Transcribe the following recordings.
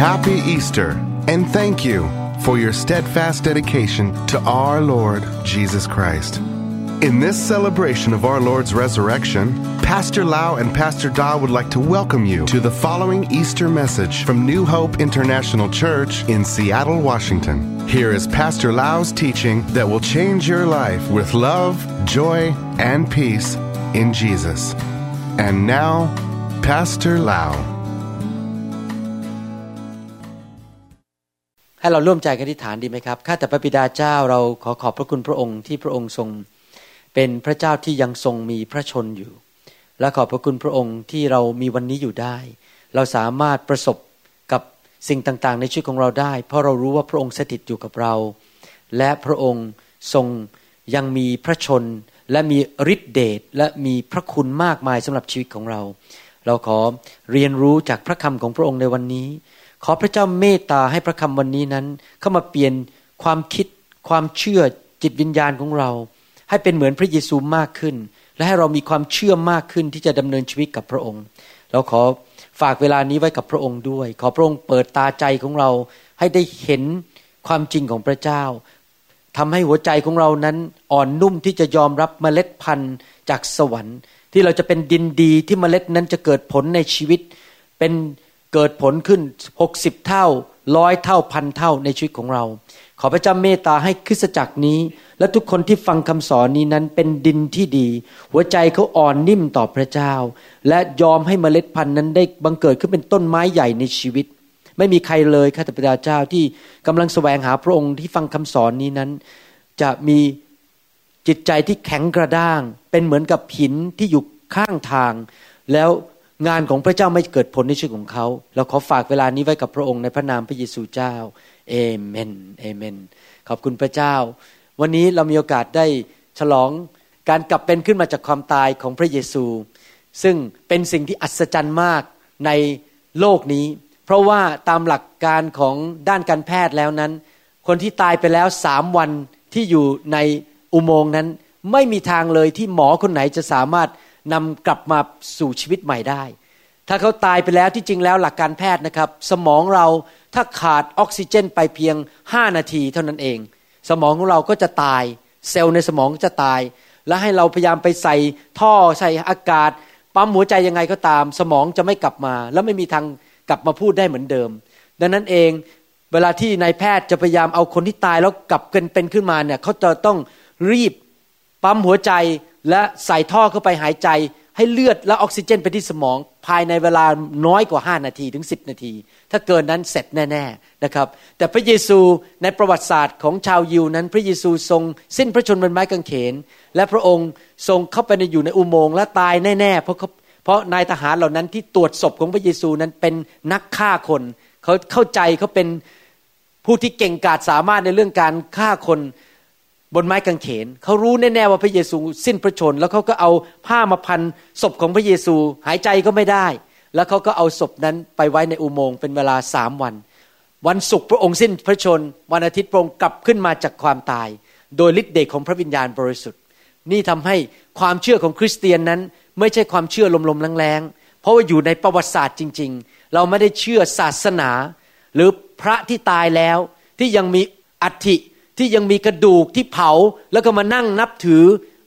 Happy Easter, and thank you for your steadfast dedication to our Lord Jesus Christ. In this celebration of our Lord's resurrection, Pastor Lau and Pastor Da would like to welcome you to the following Easter message from New Hope International Church in Seattle, Washington. Here is Pastor Lau's teaching that will change your life with love, joy, and peace in Jesus. And now, Pastor Lau. ให้เราร่วมใจกันอธิษฐานดีไหมครับ ข้าแต่พระบิดาเจ้าเราขอขอบพระคุณพระองค์ที่พระองค์ทรง เป็นพระเจ้าที่ยังทรงมีพระชนอยู่ และขอบพระคุณพระองค์ที่เรามีวันนี้อยู่ได้ เราสามารถประสบกับสิ่งต่างๆ ในชีวิตของเราได้ เพราะเรารู้ว่าพระองค์สถิตอยู่กับเรา และพระองค์ทรงยังมีพระชนและมีฤทธิเดชและมีพระคุณมากมายสำหรับชีวิตของเรา เราขอเรียนรู้จากพระคำของพระองค์ในวันนี้ ขอพระเจ้าเมตตาให้พระคำวันนี้นั้น เข้ามาเปลี่ยนความคิดความเชื่อจิตวิญญาณของเรา ให้เป็นเหมือนพระเยซูมากขึ้น และให้เรามีความเชื่อมากขึ้นที่จะดำเนินชีวิตกับพระองค์ เราขอฝากเวลานี้ไว้กับพระองค์ด้วย ขอพระองค์เปิดตาใจของเรา ให้ได้เห็นความจริงของพระเจ้าทำให้หัวใจของเรานั้นอ่อนนุ่มที่จะยอมรับเมล็ดพันธุ์จากสวรรค์ ที่เราจะเป็นดินดีที่เมล็ดนั้นจะเกิดผลในชีวิตเป็น เกิดผลขึ้นหกสิบเท่าร้อยเท่าพันเท่าในชีวิตของเรา ขอพระเจ้าเมตตาให้คริสตจักรนี้ และทุกคนที่ฟังคำสอนนี้นั้นเป็นดินที่ดี หัวใจเขาอ่อนนิ่มต่อพระเจ้า และยอมให้เมล็ดพันธุ์นั้นได้บังเกิดขึ้นเป็นต้นไม้ใหญ่ในชีวิต ไม่มีใครเลยข้าแต่พระเจ้าที่กำลังแสวงหาพระองค์ที่ฟังคำสอนนี้นั้น จะมีจิตใจที่แข็งกระด้าง เป็นเหมือนกับหินที่อยู่ข้างทาง แล้ว งานของพระเจ้าไม่เกิดผลในชีวิตของเขา เราขอฝากเวลานี้ไว้กับพระองค์ในพระนามพระเยซูเจ้าเอเมนเอเมน ขอบคุณพระเจ้า วันนี้เรามีโอกาสได้ฉลองการกลับเป็นขึ้นมาจากความตายของพระเยซู ซึ่งเป็นสิ่งที่อัศจรรย์มากในโลกนี้ เพราะว่าตามหลักการของด้านการแพทย์แล้วนั้น คนที่ตายไปแล้วสามวันที่อยู่ในอุโมงค์นั้น ไม่มีทางเลยที่หมอคนไหนจะสามารถ นำกลับมาสู่ชีวิตใหม่ได้ ถ้าเขาตายไปแล้วที่จริงแล้วหลักการแพทย์นะครับ สมองเราถ้าขาดออกซิเจนไปเพียง 5 นาทีเท่านั้นเอง สมองของเราก็จะตาย เซลล์ในสมองจะตาย และให้เราพยายามไปใส่ท่อใส่อากาศปั๊มหัวใจยังไงก็ตาม สมองจะไม่กลับมา แล้วไม่มีทางกลับมาพูดได้เหมือนเดิม ดังนั้นเองเวลาที่นายแพทย์จะพยายามเอาคนที่ตายแล้วกลับเป็นเป็นขึ้นมาเนี่ยเขาจะต้องรีบปั๊มหัวใจ และใส่ท่อเข้าไปหายใจ ให้เลือดและออกซิเจนไปที่สมอง ภายในเวลาน้อยกว่า 5 นาทีถึง 10 นาที ถ้าเกินนั้นเสร็จแน่ๆนะครับ แต่พระเยซูในประวัติศาสตร์ของชาวยิวนั้น พระเยซูทรงสิ้นพระชนม์บนไม้กางเขน และพระองค์ทรงเข้าไปในอยู่ในอุโมงค์และตายแน่ๆเพราะเพราะนายทหารเหล่านั้นที่ตรวจศพของพระเยซูนั้นเป็นนักฆ่าคนเขาเข้าใจเขาเป็นผู้ที่เก่งกาจสามารถในเรื่องการฆ่าคน บนไม้กางเขนเขารู้แน่ๆว่าพระเยซูสิ้นพระชน แล้วเขาก็เอาผ้ามาพันศพของพระเยซู หายใจก็ไม่ได้ แล้วเขาก็เอาศพนั้นไปไว้ในอุโมงค์เป็นเวลาสามวัน วันศุกร์พระองค์สิ้นพระชน วันอาทิตย์พระองค์กลับขึ้นมาจากความตาย โดยฤทธิ์เดชของพระวิญญาณบริสุทธิ์ นี่ทำให้ความเชื่อของคริสเตียนนั้น ไม่ใช่ความเชื่อลมๆแรงๆเพราะว่าอยู่ในประวัติศาสตร์จริง ๆ เราไม่ได้เชื่อศาสนา หรือพระที่ตายแล้วที่ยังมีอัฐิ ที่ยังมีกระดูกที่เผาแล้วก็มานั่งนับถือ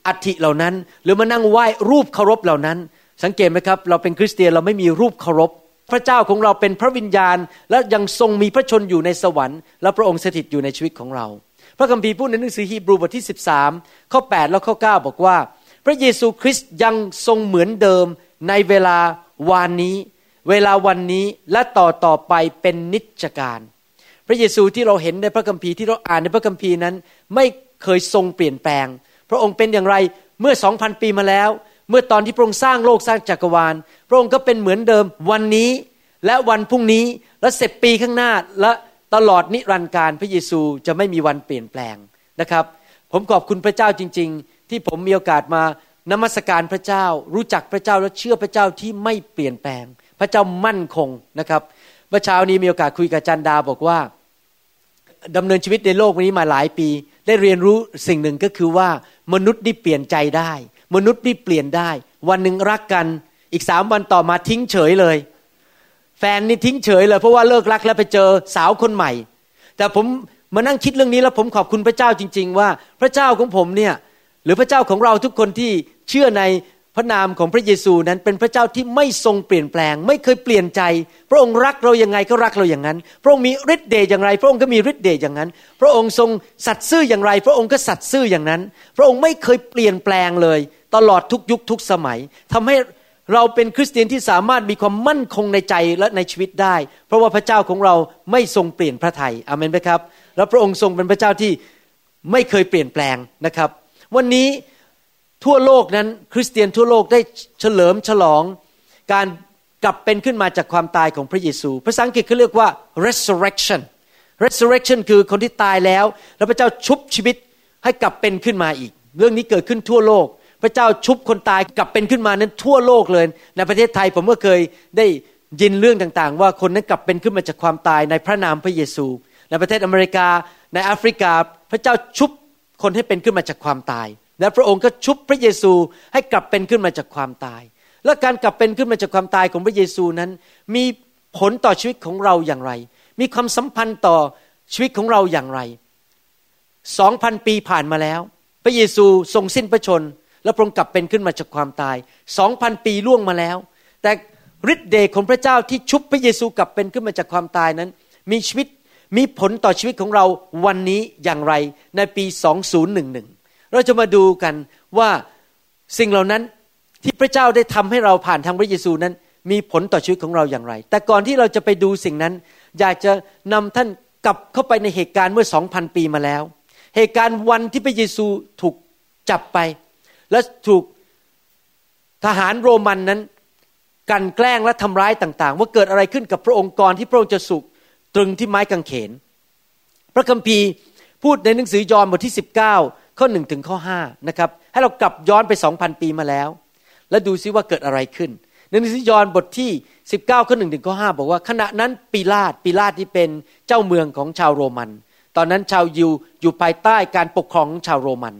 อัฐิเหล่านั้น หรือมานั่งไหว้รูปเคารพเหล่านั้น สังเกตไหมครับ เราเป็นคริสเตียนเราไม่มีรูปเคารพพระเจ้าของเราเป็นพระวิญญาณ และยังทรงมีพระชนอยู่ในสวรรค์ และพระองค์สถิตอยู่ในชีวิตของเรา พระคัมภีร์พูดในหนังสือฮีบรูบทที่ 13 ข้อ 8 แล้วข้อ 9 บอกว่า พระเยซูคริสต์ยังทรงเหมือนเดิมในเวลาวานนี้ เวลาวันนี้และต่อต่อไปเป็นนิจการ พระเยซูที่เราเห็นในพระคัมภีร์ที่เราอ่านในพระคัมภีร์นั้น ไม่เคยทรงเปลี่ยนแปลง พระองค์เป็นอย่างไรเมื่อสองพันปีมาแล้ว เมื่อตอนที่พระองค์สร้างโลกสร้างจักรวาล พระองค์ก็เป็นเหมือนเดิมวันนี้และวันพรุ่งนี้และเสร็จปีข้างหน้าและตลอดนิรันดร์การพระเยซูจะไม่มีวันเปลี่ยนแปลงนะครับ ผมขอบคุณพระเจ้าจริง ๆ ที่ผมมีโอกาสมานมัสการพระเจ้า รู้จักพระเจ้าและเชื่อพระเจ้าที่ไม่เปลี่ยนแปลง พระเจ้ามั่นคงนะครับ มื่อเช้านี้มีโอกาสคุยกับจันดาบอกว่าดำเนินชีวิตในโลกนี้มาหลายปี ได้เรียนรู้สิ่งหนึ่งก็คือว่ามนุษย์นี่เปลี่ยนใจได้ มนุษย์นี่เปลี่ยนได้ วันหนึ่งรักกันอีกสามวันต่อมาทิ้งเฉยเลย แฟนนี่ทิ้งเฉยเลย เพราะว่าเลิกรักแล้วไปเจอสาวคนใหม่ แต่ผมมานั่งคิดเรื่องนี้แล้วผมขอบคุณพระเจ้าจริง ๆ ว่าพระเจ้าของผมเนี่ยหรือพระเจ้าของเราทุกคนที่เชื่อใน พระนามของพระเยซูนั้นเป็นพระเจ้าที่ไม่ทรงเปลี่ยนแปลง ไม่เคยเปลี่ยนใจ พระองค์รักเราอย่างไงก็รักเราอย่างนั้น พระองค์มีฤทธิ์เดชอย่างไร พระองค์ก็มีฤทธิ์เดชอย่างนั้น พระองค์ทรงสัตย์ซื่ออย่างไร พระองค์ก็สัตย์ซื่ออย่างนั้น พระองค์ไม่เคยเปลี่ยนแปลงเลย ตลอดทุกยุคทุกสมัยทำให้เราเป็นคริสเตียนที่สามารถมีความมั่นคงในใจและในชีวิตได้ เพราะว่าพระเจ้าของเราไม่ทรงเปลี่ยนพระทัยอเมนไหมครับ แล้วพระองค์ทรงเป็นพระเจ้าที่ไม่เคยเปลี่ยนแปลงนะครับ วันนี้ ทั่วโลกนั้น คริสเตียนทั่วโลกได้เฉลิมฉลอง การกลับเป็นขึ้นมาจากความตายของพระเยซู ภาษาอังกฤษเขาเรียกว่า resurrection resurrection คือคนที่ตายแล้ว แล้วพระเจ้าชุบชีวิตให้กลับเป็นขึ้นมาอีก เรื่องนี้เกิดขึ้นทั่วโลก พระเจ้าชุบคนตายกลับเป็นขึ้นมานั้นทั่วโลกเลย ในประเทศไทยผมก็เคยได้ยินเรื่องต่างๆ ว่าคนนั้นกลับเป็นขึ้นมาจากความตายในพระนามพระเยซู ในประเทศอเมริกาในแอฟริกา พระเจ้าชุบคนให้เป็นขึ้นมาจากความตาย และพระองค์ก็ชุบพระเยซูให้กลับเป็นขึ้นมาจากความตาย และการกลับเป็นขึ้นมาจากความตายของพระเยซูนั้น มีผลต่อชีวิตของเราอย่างไร มีความสัมพันธ์ต่อชีวิตของเราอย่างไรสองพันปีผ่านมาแล้ว พระเยซูทรงสิ้นพระชน และพระองค์กลับเป็นขึ้นมาจากความตายสองพันปีล่วงมาแล้ว แต่ฤทธิ์เดชของพระเจ้าที่ชุบพระเยซูกลับเป็นขึ้นมาจากความตายนั้น มีชีวิตมีผลต่อชีวิตของเราวันนี้อย่างไรในปี 2011 เราจะมาดูกันว่าสิ่งเหล่านั้นที่พระเจ้าได้ทำให้เราผ่านทางพระเยซูนั้น มีผลต่อชีวิตของเราอย่างไร แต่ก่อนที่เราจะไปดูสิ่งนั้น อยากจะนำท่านกลับเข้าไปในเหตุการณ์เมื่อสองพันปีมาแล้ว เหตุการณ์วันที่พระเยซูถูกจับไป และถูกทหารโรมันนั้นกันแกล้งและทำร้ายต่างๆ ว่าเกิดอะไรขึ้นกับพระองค์กรที่พระองค์จะสุกตรึงที่ไม้กางเขน พระคัมภีร์พูดในหนังสือยอห์นบทที่ 19 ข้อหนึ่งถึงข้อห้านะครับให้เรากลับย้อนไปสองพันปีมาแล้ว แล้วดูซิว่าเกิดอะไรขึ้นในหนังสือยอนบทที่ 19 ข้อหนึ่งถึงข้อห้าบอกว่า ขณะนั้นปีลาตปีลาตที่เป็นเจ้าเมืองของชาวโรมัน ตอนนั้นชาวยิวอยู่ภายใต้การปกครองของชาวโรมัน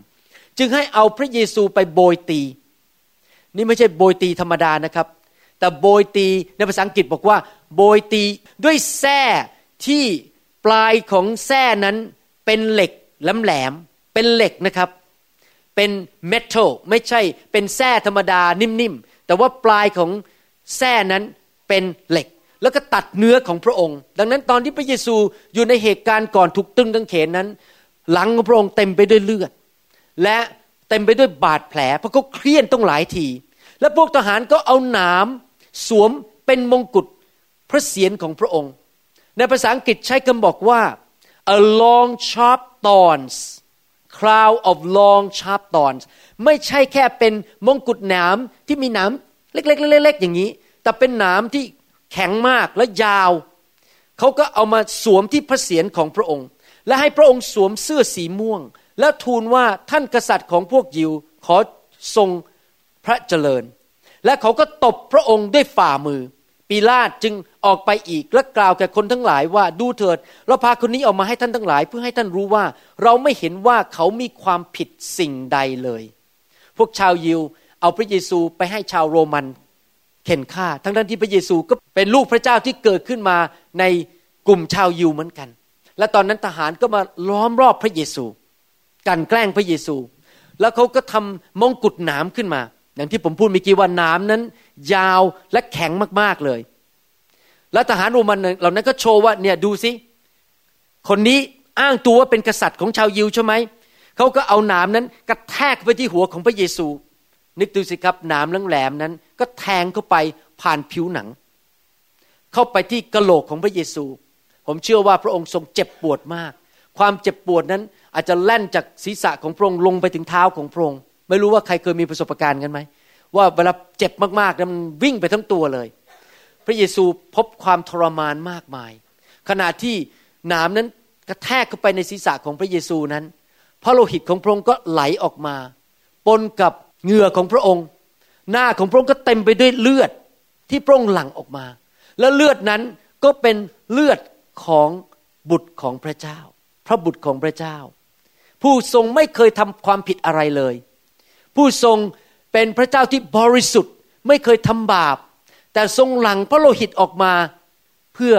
จึงให้เอาพระเยซูไปโบยตี นี่ไม่ใช่โบยตีธรรมดานะครับ แต่โบยตีในภาษาอังกฤษบอกว่า โบยตีด้วยแส้ที่ปลายของแส้นั้นเป็นเหล็กแหลม เป็นเหล็กนะครับ เป็นเมทัลไม่ใช่เป็นแส้ธรรมดานิ่มๆ แต่ว่าปลายของแส้นั้นเป็นเหล็ก แล้วก็ตัดเนื้อของพระองค์ ดังนั้นตอนที่พระเยซูอยู่ในเหตุการณ์ก่อนถูกตึงกางเขนนั้น หลังของพระองค์เต็มไปด้วยเลือด และเต็มไปด้วยบาดแผลเพราะเขาเครียดต้องหลายที และพวกทหารก็เอาหนามสวมเป็นมงกุฎพระเศียรของพระองค์ ในภาษาอังกฤษใช้คำบอกว่า a long sharp thorns crown of long sharp thorns ไม่ใช่แค่เป็นมงกุฎหนามที่มีหนามเล็กๆเล็กๆอย่างนี้ แต่เป็นหนามที่แข็งมากและยาว เขาก็เอามาสวมที่พระเศียรของพระองค์ และให้พระองค์สวมเสื้อสีม่วง แล้วทูลว่าท่านกษัตริย์ของพวกยิวขอทรงพระเจริญ และเขาก็ตบพระองค์ด้วยฝ่ามือ ปีลาตจึงออกไปอีกและกล่าวแก่คนทั้งหลายว่าดูเถิด เราพาคนนี้ออกมาให้ท่านทั้งหลาย เพื่อให้ท่านรู้ว่า เราไม่เห็นว่าเขามีความผิดสิ่งใดเลย พวกชาวยิวเอาพระเยซูไปให้ชาวโรมันเข็นฆ่า ทั้งทั้นที่พระเยซูก็เป็นลูกพระเจ้าที่เกิดขึ้นมาในกลุ่มชาวยิวเหมือนกัน และตอนนั้นทหารก็มาล้อมรอบพระเยซู กันแกล้งพระเยซู แล้วเขาก็ทำมงกุฎหนามขึ้นมา อย่างที่ผมพูดเมื่อกี้ว่านามนั้น ยาวและแข็งมากๆเลย และทหารโรมันเหล่านั้นก็โชว์ว่าเนี่ยดูสิ คนนี้อ้างตัวว่าเป็นกษัตริย์ของชาวยิวใช่ไหม เขาก็เอาหนามนั้นกระแทกไปที่หัวของพระเยซู นึกดูสิครับหนามแหลมนั้น ก็แทงเข้าไปผ่านผิวหนัง เข้าไปที่กระโหลกของพระเยซู ผมเชื่อว่าพระองค์ทรงเจ็บปวดมาก ความเจ็บปวดนั้นอาจจะแล่นจากศีรษะของพระองค์ลงไปถึงเท้าของพระองค์ ไม่รู้ว่าใครเคยมีประสบการณ์กันไหมว่าเวลาเจ็บมากๆแล้วมันวิ่งไปทั้งตัวเลย พระเยซูพบความทรมานมากมาย ขณะที่หนามนั้นกระแทกเข้าไปในศีรษะของพระเยซูนั้น พระโลหิตของพระองค์ก็ไหลออกมา ปนกับเหงื่อของพระองค์ หน้าของพระองค์ก็เต็มไปด้วยเลือดที่พระองค์หลั่งออกมา แล้วเลือดนั้นก็เป็นเลือดของบุตรของพระเจ้า พระบุตรของพระเจ้า ผู้ทรงไม่เคยทำความผิดอะไรเลย ผู้ทรงเป็นพระเจ้าที่บริสุทธิ์ไม่เคยทำบาป แต่ทรงหลั่งพระโลหิตออกมา เพื่อ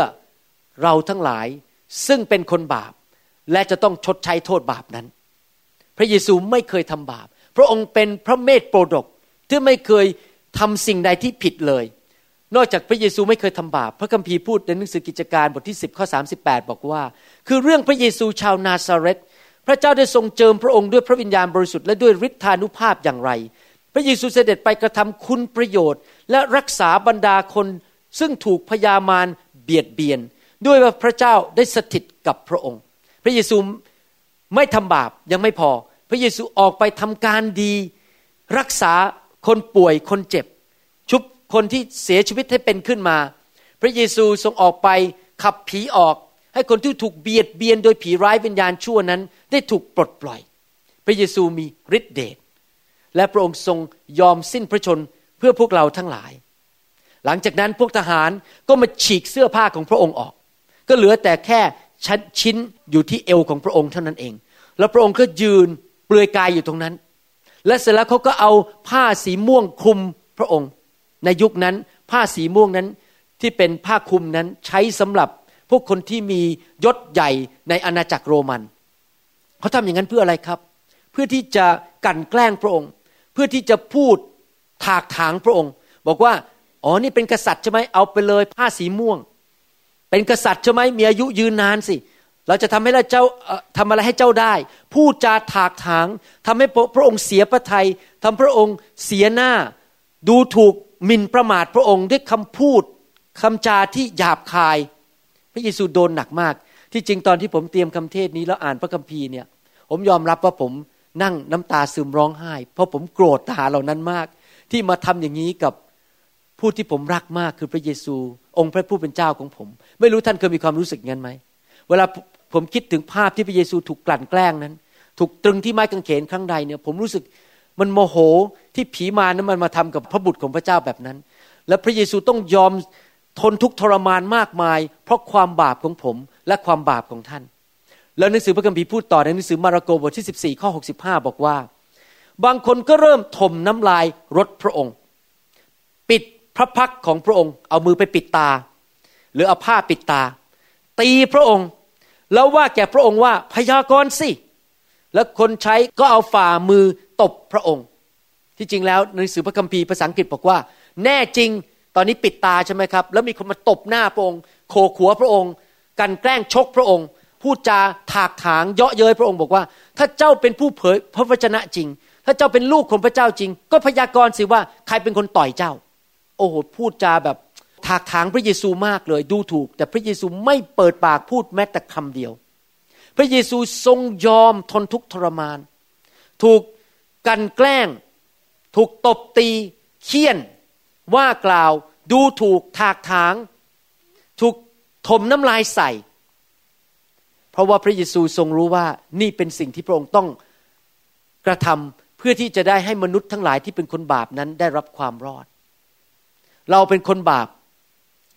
เราทั้งหลายซึ่งเป็นคนบาป และจะต้องชดใช้โทษบาปนั้น พระเยซูไม่เคยทำบาป พระองค์เป็นพระเมธโปรดกที่ไม่เคยทำสิ่งใดที่ผิดเลย นอกจากพระเยซูไม่เคยทำบาป พระคัมภีร์พูดในหนังสือกิจการบทที่ 10ข้อ38 บอกว่า คือเรื่องพระเยซูชาวนาซาเรต พระเจ้าได้ทรงเจิมพระองค์ด้วยพระวิญญาณบริสุทธิ์และด้วยฤทธานุภาพอย่างไร พระเยซูเสด็จไปกระทำคุณประโยชน์ และรักษาบรรดาคน ซึ่งถูกพยามารเบียดเบียน ด้วยว่าพระเจ้าได้สถิตกับพระองค์ พระเยซูไม่ทำบาปยังไม่พอ พระเยซูออกไปทำการดี รักษาคนป่วยคนเจ็บ ชุบคนที่เสียชีวิตให้เป็นขึ้นมา พระเยซูทรงออกไปขับผีออก ให้คนที่ถูกเบียดเบียนโดยผีร้ายวิญญาณชั่วนั้น ได้ถูกปลดปล่อย พระเยซูมีฤทธิเดชและพระองค์ทรงยอมสิ้นพระชนเพื่อพวกเราทั้งหลาย หลังจากนั้นพวกทหารก็มาฉีกเสื้อผ้าของพระองค์ออก ก็เหลือแต่แค่ชั้นชิ้นอยู่ที่เอวของพระองค์เท่านั้นเอง แล้วพระองค์ก็ยืนเปลือยกายอยู่ตรงนั้น และเสร็จแล้วเขาก็เอาผ้าสีม่วงคลุมพระองค์ ในยุคนั้นผ้าสีม่วงนั้นที่เป็นผ้าคลุมนั้นใช้สำหรับ พวกคนที่มียศใหญ่ในอาณาจักรโรมัน เขาทำอย่างนั้นเพื่ออะไรครับ เพื่อที่จะกันแกล้งพระองค์ เพื่อที่จะพูดถากถางพระองค์ บอกว่าอ๋อนี่เป็นกษัตริย์ใช่ไหมเอาไปเลยผ้าสีม่วง เป็นกษัตริย์ใช่ไหมมีอายุยืนนานสิ เราจะทำให้เราเจ้าทำอะไรให้เจ้าได้ พูดจาถากถางทำให้พระองค์เสียพระทยัยทำพระองค์เสียหน้าดูถูกหมิ่นประมาทพระองค์ด้วยคำพูดคำจาที่หยาบคาย พระเยซูโดนหนักมาก ที่จริงตอนที่ผมเตรียมคำเทศนี้แล้วอ่านพระคัมภีร์เนี่ยผมยอมรับว่าผมนั่งน้ำตาซึมร้องไห้ เพราะผมโกรธทหารเหล่านั้นมาก ที่มาทำอย่างนี้กับผู้ที่ผมรักมากคือพระเยซู องค์พระผู้เป็นเจ้าของผม ไม่รู้ท่านเคยมีความรู้สึกงั้นไหมเวลาผมคิดถึงภาพที่พระเยซูถูกกลั่นแกล้งนั้น ถูกตรึงที่ไม้กางเขนครั้งใดเนี่ยผมรู้สึกมันโมโหที่ผีมานั้นมันมาทำกับพระบุตรของพระเจ้าแบบนั้น และพระเยซูต้องยอม ทนทุกทรมานมากมาย เพราะความบาปของผมและความบาปของท่าน แล้วหนังสือพระคัมภีร์พูดต่อในหนังสือมาระโกบทที่ 14 ข้อ 65 บอกว่า บางคนก็เริ่มถมน้ำลายรถพระองค์ ปิดพระพักของพระองค์ เอามือไปปิดตา หรือเอาผ้าปิดตา ตีพระองค์ แล้วว่าแก่พระองค์ว่าพยากรณ์สิแล้วคนใช้ก็เอาฝ่ามือตบพระองค์ ที่จริงแล้วในหนังสือพระคัมภีร์ภาษาอังกฤษบอกว่า แน่จริง ตอนนี้ปิดตาใช่ไหมครับ แล้วมีคนมาตบหน้าพระองค์ โขกหัวพระองค์ กันแกล้งชกพระองค์ พูดจาถากถางเยาะเย้ยพระองค์บอกว่า ถ้าเจ้าเป็นผู้เผยพระวจนะจริง ถ้าเจ้าเป็นลูกของพระเจ้าจริง ก็พยากรณ์สิว่าใครเป็นคนต่อยเจ้า โอ้โหพูดจาแบบถากถางพระเยซูมากเลยดูถูก แต่พระเยซูไม่เปิดปากพูดแม้แต่คำเดียว พระเยซูทรงยอมทนทุกข์ทรมาน ถูกกันแกล้ง ถูกตบตีเคี่ยน ว่ากล่าวดูถูกถากถาง ถูกถมน้ำลายใส่ เพราะว่าพระเยซูทรงรู้ว่านี่เป็นสิ่งที่พระองค์ต้องกระทำเพื่อที่จะได้ให้มนุษย์ทั้งหลายที่เป็นคนบาปนั้นได้รับความรอด เราเป็นคนบาป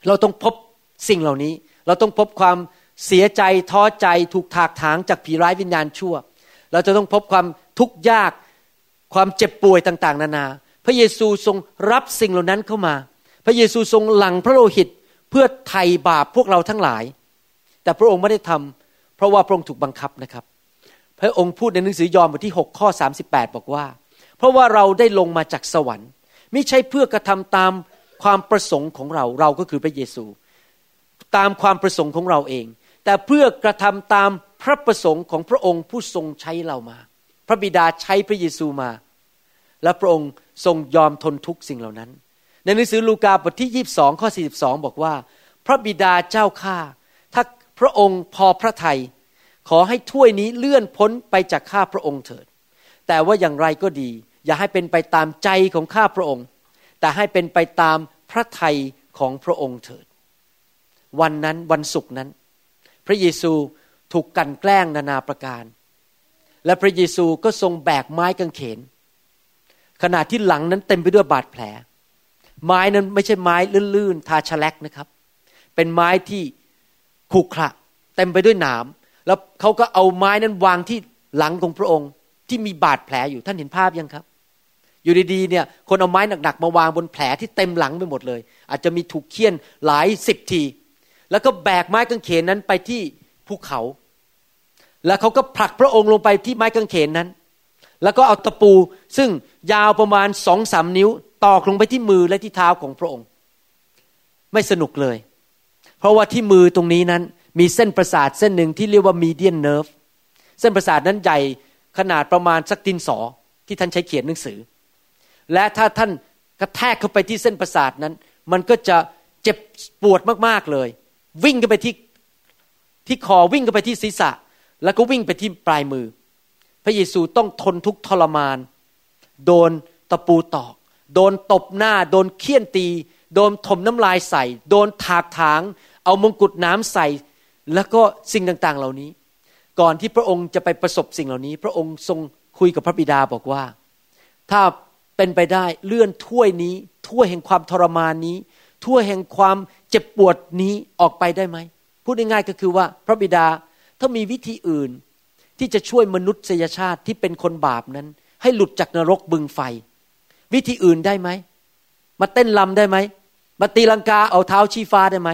เราต้องพบสิ่งเหล่านี้ เราต้องพบความเสียใจท้อใจถูกถากถางจากผีร้ายวิญญาณชั่ว เราจะต้องพบความทุกข์ยากความเจ็บป่วยต่าง ๆ นานา พระเยซูทรงรับสิ่งเหล่านั้นเข้ามา พระเยซูทรงหลั่งพระโลหิตเพื่อไถ่บาปพวกเราทั้งหลาย แต่พระองค์ไม่ได้ทำเพราะว่าพระองค์ถูกบังคับนะครับ พระองค์พูดในหนังสือยอห์นบทที่6ข้อ38 บอกว่า เพราะว่าเราได้ลงมาจากสวรรค์ไม่ใช่เพื่อกระทำตามความประสงค์ของเราเราก็คือพระเยซู ตามความประสงค์ของเราเอง แต่เพื่อกระทำตามพระประสงค์ของพระองค์ผู้ทรงใช้เรามา พระบิดาใช้พระเยซูมา และพระองค์ ทรงยอมทนทุกสิ่งเหล่านั้น ในหนังสือลูกาบทที่22ข้อ42บอกว่า พระบิดาเจ้าข้าถ้าพระองค์พอพระทัยขอให้ถ้วยนี้เลื่อนพ้นไปจากข้าพระองค์เถิด แต่ว่าอย่างไรก็ดี อย่าให้เป็นไปตามใจของข้าพระองค์ แต่ให้เป็นไปตามพระทัยของพระองค์เถิด วันนั้นวันศุกร์นั้น พระเยซูถูกกันแกล้งนานาประการ และพระเยซูก็ทรงแบกไม้กางเขน ขณะที่หลังนั้นเต็มไปด้วยบาดแผล ไม้นั้นไม่ใช่ไม้ลื่นๆ ทาชแลกนะครับ เป็นไม้ที่ขรุขระเต็มไปด้วยหนามแล้วเขาก็เอาไม้นั้นวางที่หลังของพระองค์ที่มีบาดแผลอยู่ท่านเห็นภาพยังครับ อยู่ดีๆเนี่ยคนเอาไม้หนักๆมาวางบนแผลที่เต็มหลังไปหมดเลย อาจจะมีถูกเคี่ยนหลายสิบที แล้วก็แบกไม้กางเขนนั้นไปที่ภูเขา แล้วเขาก็ผลักพระองค์ลงไปที่ไม้กางเขนนั้น แล้วก็เอาตะปูซึ่งยาวประมาณสองสามนิ้ว ตอกลงไปที่มือและที่เท้าของพระองค์ ไม่สนุกเลย เพราะว่าที่มือตรงนี้นั้น มีเส้นประสาทเส้นหนึ่งที่เรียกว่ามีเดียนเนิร์ฟเส้นประสาทนั้นใหญ่ขนาดประมาณสักดินสอที่ท่านใช้เขียนหนังสือ และถ้าท่านกระแทกเข้าไปที่เส้นประสาทนั้น มันก็จะเจ็บปวดมากๆเลย วิ่งกันไปที่ที่คอวิ่งกันไปที่ศีรษะ แล้วก็วิ่งไปที่ปลายมือ ระเยซูต้องทนทุกทรมาน โดนตะปูตอก โดนตบหน้า โดนเคี่ยนตี โดนถมน้ำลายใส่ โดนถากถาง เอามงกุฎน้ำใส่ แล้วก็สิ่งต่างๆเหล่านี้ ก่อนที่พระองค์จะไปประสบสิ่งเหล่านี้ พระองค์ทรงคุยกับพระบิดาบอกว่า ถ้าเป็นไปได้เลื่อนถ้วยนี้ ถ้วยแห่งความทรมานนี้ ถ้วยแห่งความเจ็บปวดนี้ออกไปได้ไหมพูดง่ายๆก็คือว่าพระบิดาถ้ามีวิธีอื่น ที่จะช่วยมนุษยชาติที่เป็นคนบาปนั้น ให้หลุดจากนรกบึงไฟ วิธีอื่นได้ไหม มาเต้นลำได้ไหม มาตีลังกาเอาเท้าชี้ฟ้าได้ไหม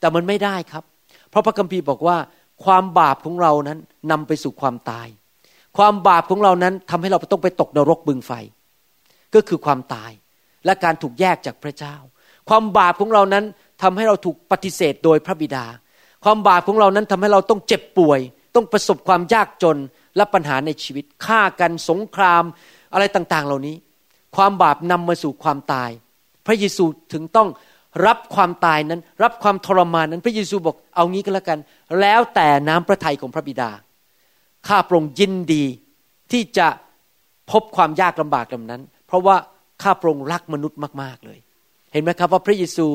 แต่มันไม่ได้ครับ เพราะพระคัมภีร์บอกว่า ความบาปของเรานั้นนำไปสู่ความตาย ความบาปของเรานั้นทำให้เราต้องไปตกนรกบึงไฟ ก็คือความตายและการถูกแยกจากพระเจ้า ความบาปของเรานั้นทำให้เราถูกปฏิเสธโดยพระบิดา ความบาปของเรานั้นทำให้เราต้องเจ็บป่วย ต้องประสบความยากจนและปัญหาในชีวิตฆ่ากันสงครามอะไรต่างๆ เหล่านี้ ความบาปนำมาสู่ความตาย พระเยซูถึงต้องรับความตายนั้น รับความทรมานนั้น พระเยซูบอกเอางี้ก็แล้วกัน แล้วแต่น้ำพระทัยของพระบิดาข้าพระองค์ยินดีที่จะพบความยากลำบากเหล่านั้น เพราะว่าข้าพระองค์รักมนุษย์มากๆเลย เห็นไหมครับว่าพระเยซู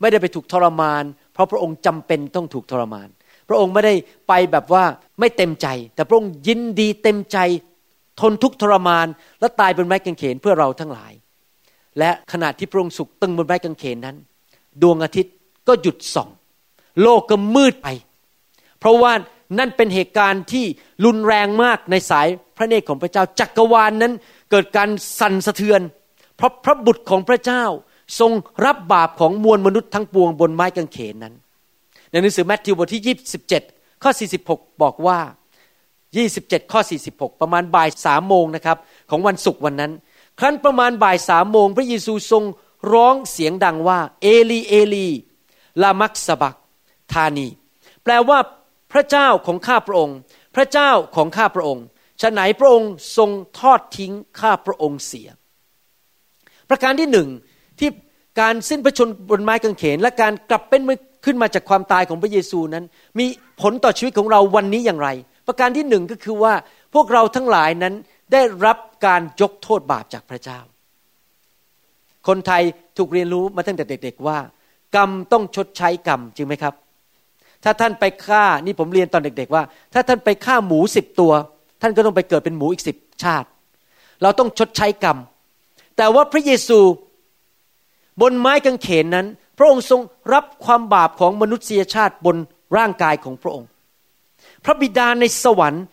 ไม่ได้ไปถูกทรมาน เพราะพระองค์จำเป็นต้องถูกทรมาน พระองค์ไม่ได้ไปแบบว่าไม่เต็มใจ แต่พระองค์ยินดีเต็มใจ ทนทุกทรมาน และตายบนไม้กางเขนเพื่อเราทั้งหลาย และขณะที่พระองค์สุขตึงบนไม้กางเขนนั้น ดวงอาทิตย์ก็หยุดส่อง โลกก็มืดไป เพราะว่านั่นเป็นเหตุการณ์ที่รุนแรงมากในสายพระเนตรของพระเจ้าจักรวาลนนั้นเกิดการสั่นสะเทือน เพราะพระบุตรของพระเจ้าทรงรับบาปของมวลมนุษย์ทั้งปวงบนไม้กางเขนนั้น ในหนังสือแมทธิวบทที่ 27 ข้อ 46 บอกว่า 27 ข้อ 46 ประมาณบ่ายสามโมงนะครับ ของวันศุกร์วันนั้น ครั้นประมาณบ่ายสามโมง พระเยซูทรงร้องเสียงดังว่า เอลีเอลี ลามักสบักธานี แปลว่าพระเจ้าของข้าพระองค์ พระเจ้าของข้าพระองค์ฉะไหนพระองค์ทรงทอดทิ้งข้าพระองค์เสีย ประการที่หนึ่งที่การสิ้นพระชนบนไม้กางเขน และการกลับเป็น ขึ้นมาจากความตายของพระเยซูนั้น มีผลต่อชีวิตของเราวันนี้อย่างไร ประการที่หนึ่งก็คือว่าพวกเราทั้งหลายนั้นได้รับการยกโทษบาปจากพระเจ้า คนไทยถูกเรียนรู้มาตั้งแต่เด็ก ๆ ว่า กรรมต้องชดใช้กรรมจริงไหมครับ ถ้าท่านไปฆ่านี่ผมเรียนตอนเด็ก ๆ ว่า ถ้าท่านไปฆ่าหมูสิบตัว ท่านก็ต้องไปเกิดเป็นหมูอีกสิบชาติ เราต้องชดใช้กรรม แต่ว่าพระเยซูบนไม้กางเขนนั้น พระองค์ทรงรับความบาปของมนุษยชาติบนร่างกายของพระองค์ พระบิดาในสวรรค์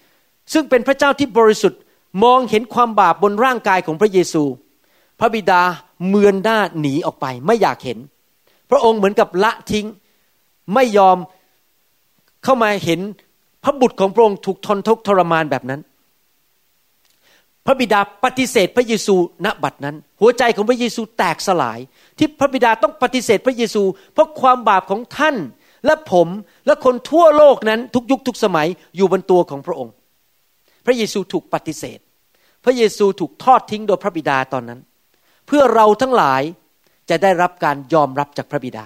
ซึ่งเป็นพระเจ้าที่บริสุทธิ์มองเห็นความบาปบนร่างกายของพระเยซู พระบิดาเมือนหน้าหนีออกไปไม่อยากเห็น พระองค์เหมือนกับละทิ้งไม่ยอมเข้ามาเห็นพระบุตรของพระองค์ถูกทนทุกทรมานแบบนั้น พระบิดาปฏิเสธพระเยซูณบัดนั้น หัวใจของพระเยซูแตกสลาย ที่พระบิดาต้องปฏิเสธพระเยซู เพราะความบาปของท่านและผมและคนทั่วโลกนั้นทุกยุคทุกสมัยอยู่บนตัวของพระองค์ พระเยซูถูกปฏิเสธ พระเยซูถูกทอดทิ้งโดยพระบิดาตอนนั้น เพื่อเราทั้งหลายจะได้รับการยอมรับจากพระบิดา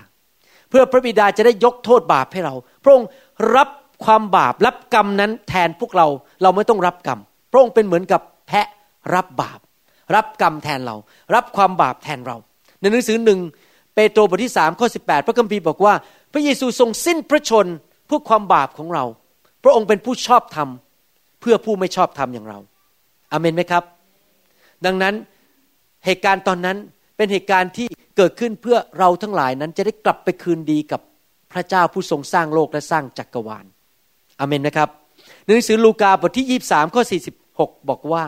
เพื่อพระบิดาจะได้ยกโทษบาปให้เรา พระองค์รับความบาปรับกรรมนั้นแทนพวกเราเราไม่ต้องรับกรรม พระองค์เป็นเหมือนกับ แพะรับบาป รับกรรมแทนเรา รับความบาปแทนเรา ในหนังสือหนึ่งเปโตรบทที่สามข้อสิพระคัมภีร์บอกว่า พระเยซูทรงสิ้นพระชนเพื่อความบาปของเรา พระองค์เป็นผู้ชอบธรรมเพื่อผู้ไม่ชอบธรรมอย่างเราอเมนไหมครับ ดังนั้นเหตุการณ์ตอนนั้นเป็นเหตุการณ์ที่เกิดขึ้นเพื่อเราทั้งหลายนั้นจะได้กลับไปคืนดีกับพระเจ้าผู้ทรงสร้างโลกและสร้างจักรวาลอเมนนะครับหนังสือลูกาบทที่ยี่สามข้อ สี่สิบหกบอกว่า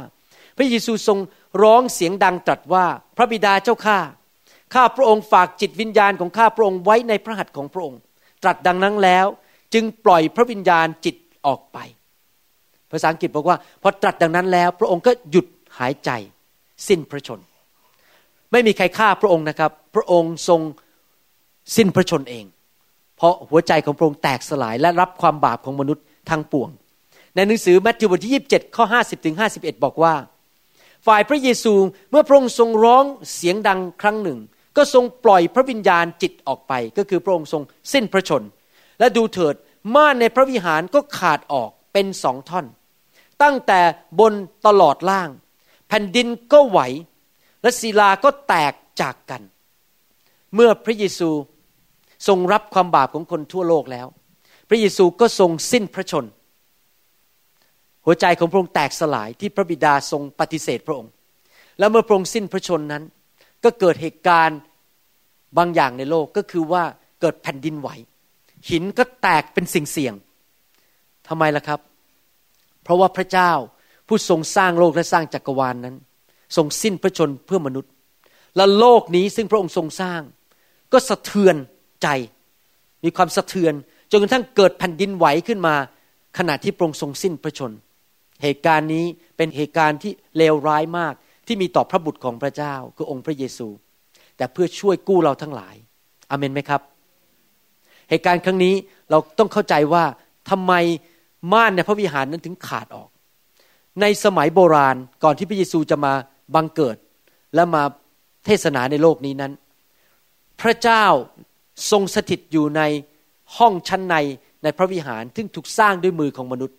พระเยซูทรงร้องเสียงดังตรัสว่าพระบิดาเจ้าข้าข้าพระองค์ฝากจิตวิญญาณของข้าพระองค์ไว้ในพระหัตถ์ของพระองค์ ตรัสดังนั้นแล้ว จึงปล่อยพระวิญญาณจิตออกไป ภาษาอังกฤษบอกว่า พอตรัสดังนั้นแล้ว พระองค์ก็หยุดหายใจ สิ้นพระชน ไม่มีใครฆ่าพระองค์นะครับ พระองค์ทรงสิ้นพระชนเอง เพราะหัวใจของพระองค์แตกสลายและรับความบาปของมนุษย์ทั้งปวง ในหนังสือแมทธิวบทที่ 27 ข้อ 50 ถึง 51 บอกว่า ฝ่ายพระเยซูเมื่อพระองค์ทรงร้องเสียงดังครั้งหนึ่ง ก็ทรงปล่อยพระวิญญาณจิตออกไป ก็คือพระองค์ทรงสิ้นพระชน และดูเถิดม่านในพระวิหารก็ขาดออกเป็นสองท่อน ตั้งแต่บนตลอดล่าง แผ่นดินก็ไหว และศิลาก็แตกจากกัน เมื่อพระเยซูทรงรับความบาปของคนทั่วโลกแล้ว พระเยซูก็ทรงสิ้นพระชน หัวใจของพระองค์แตกสลายที่พระบิดาทรงปฏิเสธพระองค์ แล้วเมื่อพระองค์สิ้นพระชนนั้น ก็เกิดเหตุการณ์บางอย่างในโลกก็คือว่าเกิดแผ่นดินไหว หินก็แตกเป็นสิ่งเสี่ยงทำไมล่ะครับ เพราะว่าพระเจ้าผู้ทรงสร้างโลกและสร้างจักรวาลนนั้น ทรงสิ้นพระชนเพื่อมนุษย์ และโลกนี้ซึ่งพระองค์ทรงสร้าง ก็สะเทือนใจ มีความสะเทือนจนกระทั่งเกิดแผ่นดินไหวขึ้นมา ขณะที่พระองค์ทรงสิ้นพระชน เหตุการณ์นี้เป็นเหตุการณ์ที่เลวร้ายมากที่มีต่อพระบุตรของพระเจ้า คือองค์พระเยซู แต่เพื่อช่วยกู้เราทั้งหลายอเมนไหมครับ เหตุการณ์ครั้งนี้เราต้องเข้าใจว่าทำไมม่านในพระวิหารนั้นถึงขาดออก ในสมัยโบราณก่อนที่พระเยซูจะมาบังเกิด และมาเทศนาในโลกนี้นั้น พระเจ้าทรงสถิตอยู่ในห้องชั้นในในพระวิหารซึ่งถูกสร้างด้วยมือของมนุษย์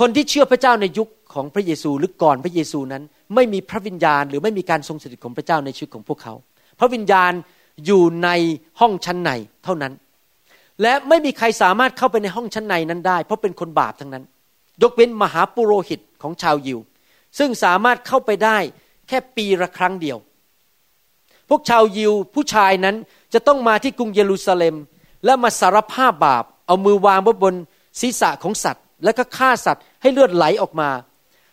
คนที่เชื่อพระเจ้าในยุคของพระเยซูหรือก่อนพระเยซูนั้น ไม่มีพระวิญญาณ หรือไม่มีการทรงสถิตของพระเจ้าในชีวิตของพวกเขา พระวิญญาณอยู่ในห้องชั้นในเท่านั้น และไม่มีใครสามารถเข้าไปในห้องชั้นในนั้นได้ เพราะเป็นคนบาปทั้งนั้น ยกเว้นมหาปุโรหิตของชาวยิว ซึ่งสามารถเข้าไปได้แค่ปีละครั้งเดียว พวกชาวยิวผู้ชายนั้นจะต้องมาที่กรุงเยรูซาเล็ม แล้วมาสารภาพบาป เอามือวางบนศีรษะของสัตว์ แล้วก็ฆ่าสัตว์ให้เลือดไหลออกมา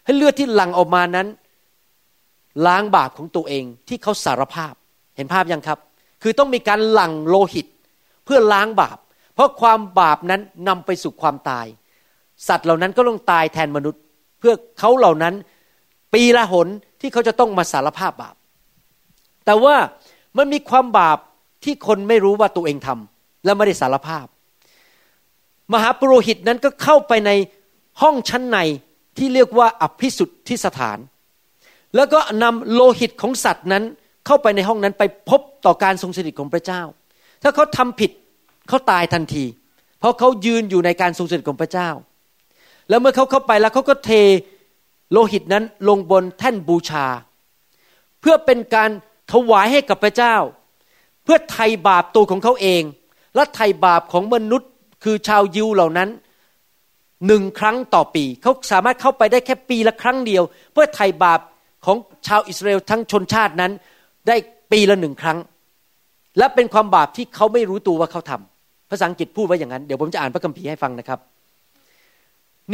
ให้เลือดที่หลั่งออกมานั้น ล้างบาปของตัวเองที่เขาสารภาพเห็นภาพยังครับ คือต้องมีการหลั่งโลหิต เพื่อล้างบาป เพราะความบาปนั้นนำไปสู่ความตาย สัตว์เหล่านั้นก็ต้องตายแทนมนุษย์ เพื่อเขาเหล่านั้นปีละหนที่เขาจะต้องมาสารภาพบาป แต่ว่ามันมีความบาปที่คนไม่รู้ว่าตัวเองทำและไม่ได้สารภาพ มหาปุโรหิตนั้นก็เข้าไปในห้องชั้นในที่เรียกว่าอภิสุทธิสถาน แล้วก็นำโลหิตของสัตว์นั้นเข้าไปในห้องนั้นไปพบต่อการทรงสถิตของพระเจ้า ถ้าเขาทำผิดเขาตายทันที เพราะเขายืนอยู่ในการทรงสถิตของพระเจ้า แล้วเมื่อเขาเข้าไปแล้วเขาก็เทโลหิตนั้นลงบนแท่นบูชา เพื่อเป็นการถวายให้กับพระเจ้า เพื่อไถ่บาปตัวของเขาเอง และไถ่บาปของมนุษย์ คือชาวยิวเหล่านั้นหนึ่งครั้งต่อปี เขาสามารถเข้าไปได้แค่ปีละครั้งเดียว เพื่อไถ่บาปของชาวอิสราเอลทั้งชนชาตินั้น ได้ปีละหนึ่งครั้ง และเป็นความบาปที่เขาไม่รู้ตัวว่าเขาทำภาษาอังกฤษพูดไว้อย่างนั้น เดี๋ยวผมจะอ่านพระคัมภีร์ให้ฟังนะครับ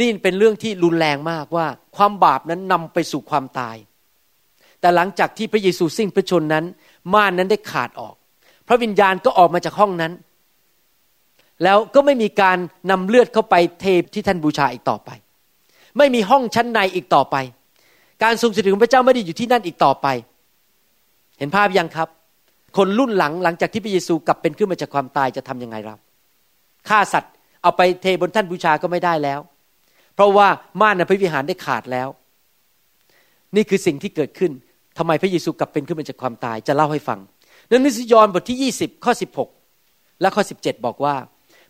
นี่เป็นเรื่องที่รุนแรงมากว่าความบาปนั้นนำไปสู่ความตาย แต่หลังจากที่พระเยซูสิ้นพระชนนั้น ม่านนั้นได้ขาดออก พระวิญญาณก็ออกมาจากห้องนั้น แล้วก็ไม่มีการนำเลือดเข้าไปเทที่ท่านบูชาอีกต่อไป ไม่มีห้องชั้นในอีกต่อไป การทรงสถิตของพระเจ้าไม่ได้อยู่ที่นั่นอีกต่อไป เห็นภาพยังครับ คนรุ่นหลังหลังจากที่พระเยซูกลับเป็นขึ้นมาจากความตายจะทํำยังไงครับฆ่าสัตว์เอาไปเทบนท่านบูชาก็ไม่ได้แล้ว เพราะว่าม่านในพระวิหารได้ขาดแล้ว นี่คือสิ่งที่เกิดขึ้นทำไมพระเยซูกลับเป็นขึ้นมาจากความตายจะเล่าให้ฟังในหนังสือยอนบทที่ 20 ข้อ 16 และข้อ 17 บอกว่า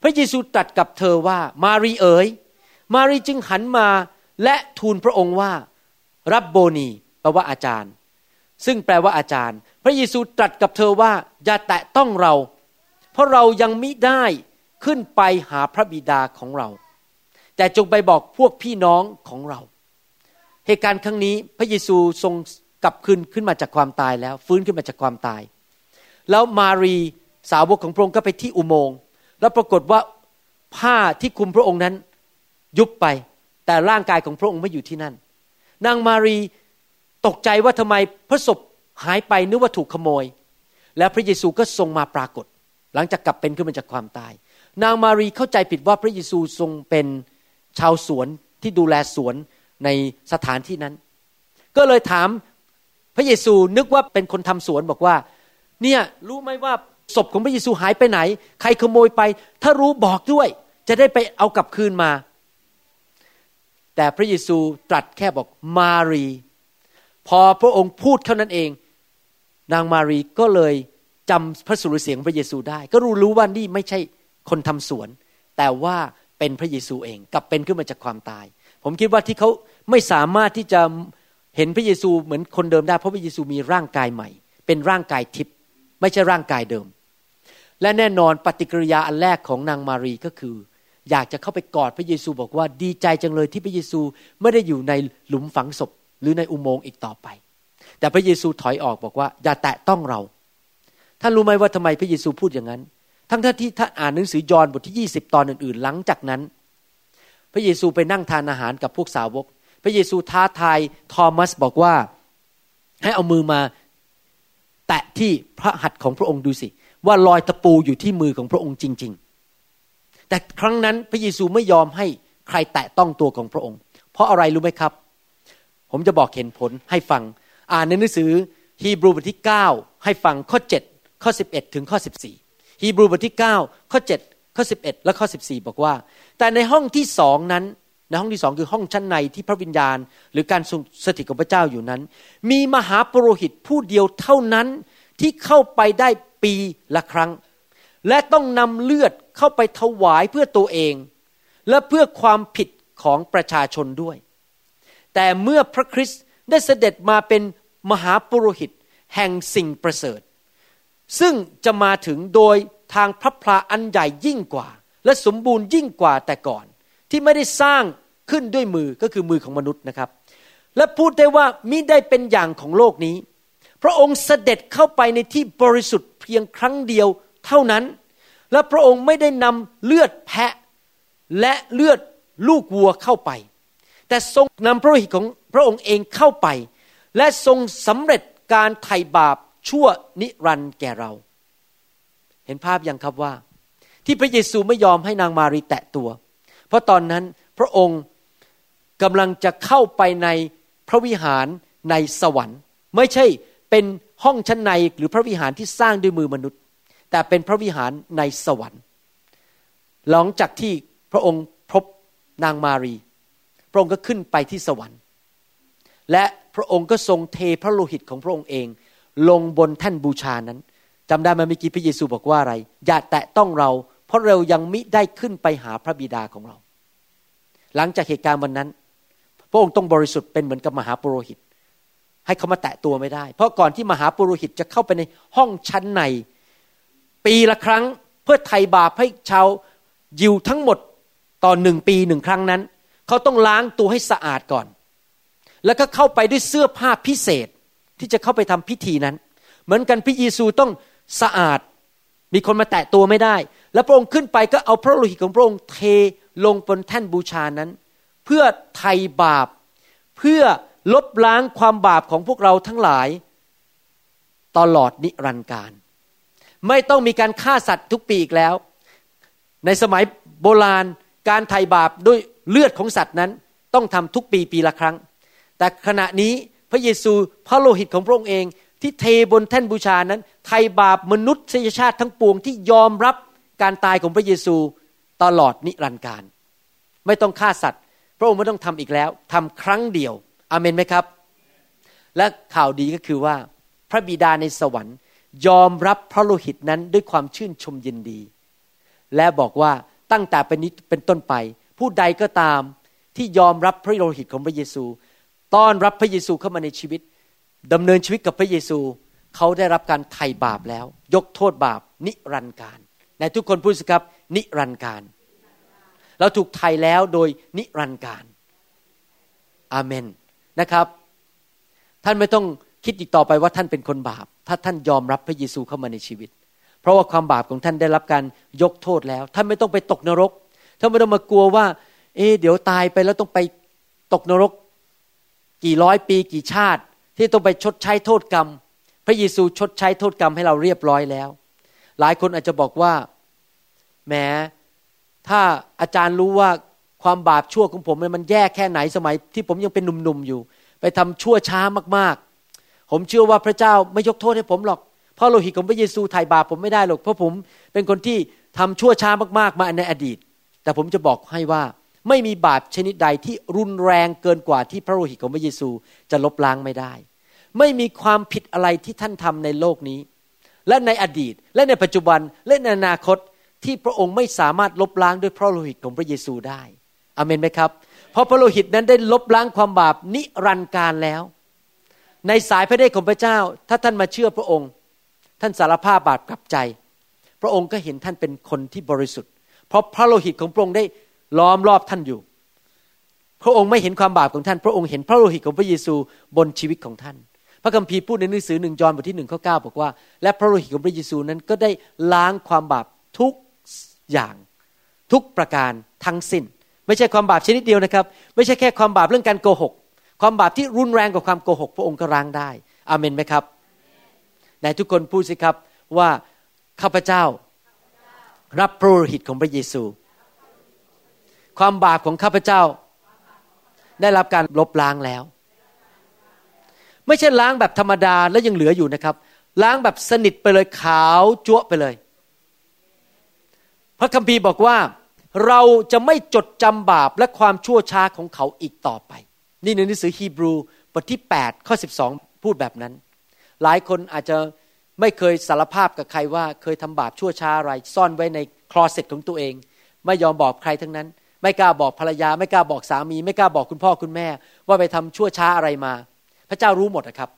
พระเยซูตรัสกับเธอว่ามารีเอ๋ยมารีจึงหันมาและทูลพระองค์ว่า รับโบนีแปลว่าอาจารย์ ซึ่งแปลว่าอาจารย์ พระเยซูตรัสกับเธอว่า อย่าแตะต้องเรา เพราะเรายังมิได้ขึ้นไปหาพระบิดาของเรา แต่จงไปบอกพวกพี่น้องของเรา เหตุการณ์ครั้งนี้พระเยซูทรงกลับคืนขึ้นมาจากความตายแล้ว ฟื้นขึ้นมาจากความตาย แล้วมารีสาวกของพระองค์ก็ไปที่อุโมงค์ แล้วปรากฏว่าผ้าที่คุมพระองค์นั้นยุบไป แต่ร่างกายของพระองค์ไม่อยู่ที่นั่น นางมารีตกใจว่าทำไมพระศพหายไปนึกว่าถูกขโมย แล้วพระเยซูก็ทรงมาปรากฏ หลังจากกลับเป็นขึ้นมาจากความตาย นางมารีเข้าใจผิดว่าพระเยซูทรงเป็นชาวสวนที่ดูแลสวนในสถานที่นั้น ก็เลยถามพระเยซูนึกว่าเป็นคนทำสวนบอกว่า เนี่ยรู้ไหมว่า ศพของพระเยซูหายไปไหน ใครขโมยไป ถ้ารู้บอกด้วย จะได้ไปเอากลับคืนมา แต่พระเยซูตรัสแค่บอกมารี พอพระองค์พูดเท่านั้นเอง นางมารีก็เลยจำพระสุรเสียงพระเยซูได้ ก็รู้รู้ว่านี่ไม่ใช่คนทำสวน แต่ว่าเป็นพระเยซูเองกลับเป็นขึ้นมาจากความตาย ผมคิดว่าที่เขาไม่สามารถที่จะเห็นพระเยซูเหมือนคนเดิมได้เพราะพระเยซูมีร่างกายใหม่ เป็นร่างกายทิพย์ไม่ใช่ร่างกายเดิม และแน่นอนปฏิกิริยาอันแรกของนางมารีก็คือ อยากจะเข้าไปกอดพระเยซูบอกว่าดีใจจังเลยที่พระเยซูไม่ได้อยู่ในหลุมฝังศพ หรือในอุโมงค์อีกต่อไป แต่พระเยซูถอยออกบอกว่า อย่าแตะต้องเราท่านรู้ไหมว่าทำไมพระเยซูพูดอย่างนั้น ทั้งที่ท่านอ่านหนังสือยอห์นบทที่ 20 ตอนอื่นๆ หลังจากนั้น พระเยซูไปนั่งทานอาหารกับพวกสาวก พระเยซูท้าทายทอมัสบอกว่าให้เอามือมาแตะที่พระหัตถ์ของพระองค์ดูสิ ว่ารอยตะปูอยู่ที่มือของพระองค์จริง ๆ แต่ครั้งนั้นพระเยซูไม่ยอมให้ใครแตะต้องตัวของพระองค์ เพราะอะไรรู้ไหมครับ ผมจะบอกเห็นผลให้ฟัง อ่านในหนังสือฮีบรูบทที่ 9 ให้ฟังข้อ 7 ข้อ 11 ถึงข้อ 14 ฮีบรูบทที่ 9 ข้อ 7 ข้อ 11 และข้อ 14 บอกว่า แต่ในห้องที่สองนั้นในห้องที่สองคือห้องชั้นในที่พระวิญญาณ หรือการทรงสถิตของพระเจ้าอยู่นั้น มีมหาปรโรหิตผู้เดียวเท่านั้นที่เข้าไปได้ ปีละครั้ง และต้องนำเลือดเข้าไปถวายเพื่อตัวเอง และเพื่อความผิดของประชาชนด้วย แต่เมื่อพระคริสต์ได้เสด็จมาเป็นมหาปุโรหิตแห่งสิ่งประเสริฐ ซึ่งจะมาถึงโดยทางพระพลาอันใหญ่ยิ่งกว่า และสมบูรณ์ยิ่งกว่าแต่ก่อน ที่ไม่ได้สร้างขึ้นด้วยมือก็คือมือของมนุษย์นะครับ และพูดได้ว่ามิได้เป็นอย่างของโลกนี้ พระองค์เสด็จเข้าไปในที่บริสุทธิ์ เพียงครั้งเดียวเท่านั้น และพระองค์ไม่ได้นำเลือดแพะและเลือดลูกวัวเข้าไป แต่ทรงนำพระโลหิตของพระองค์เองเข้าไป และทรงสำเร็จการไถ่บาปชั่วนิรันดร์แก่เรา เห็นภาพยังครับว่า ที่พระเยซูไม่ยอมให้นางมารีแตะตัว เพราะตอนนั้นพระองค์กำลังจะเข้าไปในพระวิหารในสวรรค์ ไม่ใช่เป็น ห้องชั้นในหรือพระวิหารที่สร้างด้วยมือมนุษย์ แต่เป็นพระวิหารในสวรรค์ หลังจากที่พระองค์พบนางมารี พระองค์ก็ขึ้นไปที่สวรรค์ และพระองค์ก็ทรงเทพระโลหิตของพระองค์เอง ลงบนแท่นบูชานั้นจำได้ไหมเมื่อกี้พระเยซูบอกว่าอะไร อย่าแตะต้องเรา เพราะเรายังมิได้ขึ้นไปหาพระบิดาของเรา หลังจากเหตุการณ์วันนั้น พระองค์ต้องบริสุทธิ์เป็นเหมือนกับมหาปุโรหิต ให้เขามาแตะตัวไม่ได้ เพราะก่อนที่มหาปุโรหิตจะเข้าไปในห้องชั้นใน ปีละครั้งเพื่อไถ่บาปให้ชาวยิวทั้งหมดต่อหนึ่งปีหนึ่งครั้งนั้น เขาต้องล้างตัวให้สะอาดก่อน แล้วก็เข้าไปด้วยเสื้อผ้าพิเศษที่จะเข้าไปทำพิธีนั้น เหมือนกันพระเยซูต้องสะอาด มีคนมาแตะตัวไม่ได้ แล้วพระองค์ขึ้นไปก็เอาพระโลหิตของพระองค์เทลงบนแท่นบูชานั้น เพื่อไถ่บาปเพื่อ ลบล้างความบาปของพวกเราทั้งหลายตลอดนิรันดร์การ ไม่ต้องมีการฆ่าสัตว์ทุกปีอีกแล้ว ในสมัยโบราณการไถ่บาปด้วยเลือดของสัตว์นั้นต้องทำทุกปีปีละครั้ง แต่ขณะนี้พระเยซูพระโลหิตของพระองค์เองที่เทบนแท่นบูชานั้น ไถ่บาปมนุษยชาติทั้งปวงที่ยอมรับการตายของพระเยซูตลอดนิรันดร์การ ไม่ต้องฆ่าสัตว์ พระองค์ไม่ต้องทำอีกแล้วทำครั้งเดียว อเมนไหมครับ และข่าวดีก็คือว่า พระบิดาในสวรรค์ยอมรับพระโลหิตนั้นด้วยความชื่นชมยินดี และบอกว่าตั้งแต่เป็นนี้เป็นต้นไป ผู้ใดก็ตามที่ยอมรับพระโลหิตของพระเยซู ต้อนรับพระเยซูเข้ามาในชีวิตดำเนินชีวิตกับพระเยซู เขาได้รับการไถ่บาปแล้ว ยกโทษบาปนิรันดร์การในทุกคนพูดสิครับ นิรันดร์การ เราถูกไถ่แล้วโดยนิรันดร์การอาเมน นะครับ ท่านไม่ต้องคิดอีกต่อไปว่าท่านเป็นคนบาป ถ้าท่านยอมรับพระเยซูเข้ามาในชีวิต เพราะว่าความบาปของท่านได้รับการยกโทษแล้ว ท่านไม่ต้องไปตกนรก ท่านไม่ต้องมากลัวว่า เอ๊เดี๋ยวตายไปแล้วต้องไปตกนรก กี่ร้อยปีกี่ชาติ ที่ต้องไปชดใช้โทษกรรม พระเยซูชดใช้โทษกรรมให้เราเรียบร้อยแล้ว หลายคนอาจจะบอกว่าแหมถ้าอาจารย์รู้ว่า ความบาปชั่วของผมมันแย่แค่ไหนสมัย ที่ผมยังเป็นหนุ่มๆอยู่ ไปทำชั่วช้ามากๆ ผมเชื่อว่าพระเจ้าไม่ยกโทษให้ผมหรอกเพราะโลหิตของพระเยซูไถ่บาปผมไม่ได้หรอกเพราะผมเป็นคนที่ทำชั่วช้ามากๆมาในอดีต แต่ผมจะบอกให้ว่าไม่มีบาปชนิดใดที่รุนแรงเกินกว่าที่พระโลหิตของพระเยซูจะลบล้างไม่ได้ ไม่มีความผิดอะไรที่ท่านทำในโลกนี้ และในอดีต และในปัจจุบันและในอนาคตที่พระองค์ไม่สามารถลบล้างด้วยพระโลหิตของพระเยซูได้ อเมนไหมครับ เพราะพระโลหิตนั้นได้ลบล้างความบาปนิรันดร์การแล้ว ในสายพระเดชของพระเจ้า ถ้าท่านมาเชื่อพระองค์ ท่านสารภาพบาปกลับใจ พระองค์ก็เห็นท่านเป็นคนที่บริสุทธิ์ เพราะพระโลหิตของพระองค์ได้ล้อมรอบท่านอยู่ พระองค์ไม่เห็นความบาปของท่าน พระองค์เห็นพระโลหิตของพระเยซูบนชีวิตของท่าน พระคัมภีร์พูดในหนังสือหนึ่งจอห์นบทที่หนึ่งข้อเก้าบอกว่า และพระโลหิตของพระเยซูนั้นก็ได้ล้างความบาปทุกอย่างทุกประการทั้งสิ้น ไม่ใช่ความบาปชนิดเดียวนะครับ ไม่ใช่แค่ความบาปเรื่องการโกหก ความบาปที่รุนแรงกว่าความโกหก พระองค์ก็ล้างได้อาเมนไหมครับไหนทุกคนพูดสิครับว่าข้าพเจ้า รับพระโลหิตของพระเยซู ความบาปของข้าพเจ้า ได้รับการลบล้างแล้ว ไม่ใช่ล้างแบบธรรมดาแล้วยังเหลืออยู่นะครับ ล้างแบบสนิทไปเลยขาวจั๊วไปเลย พระคัมภีร์บอกว่า เราจะไม่จดจำบาปและความชั่วช้าของเขาอีกต่อไป นี่ในหนังสือฮีบรูบทที่ 8 ข้อ 12 พูดแบบนั้น หลายคนอาจจะไม่เคยสารภาพกับใครว่าเคยทำบาปชั่วช้าอะไร ซ่อนไว้ในคลอเซ็ตของตัวเอง ไม่ยอมบอกใครทั้งนั้น ไม่กล้าบอกภรรยา ไม่กล้าบอกสามี ไม่กล้าบอกคุณพ่อคุณแม่ ว่าไปทำชั่วช้าอะไรมา พระเจ้ารู้หมดนะครับ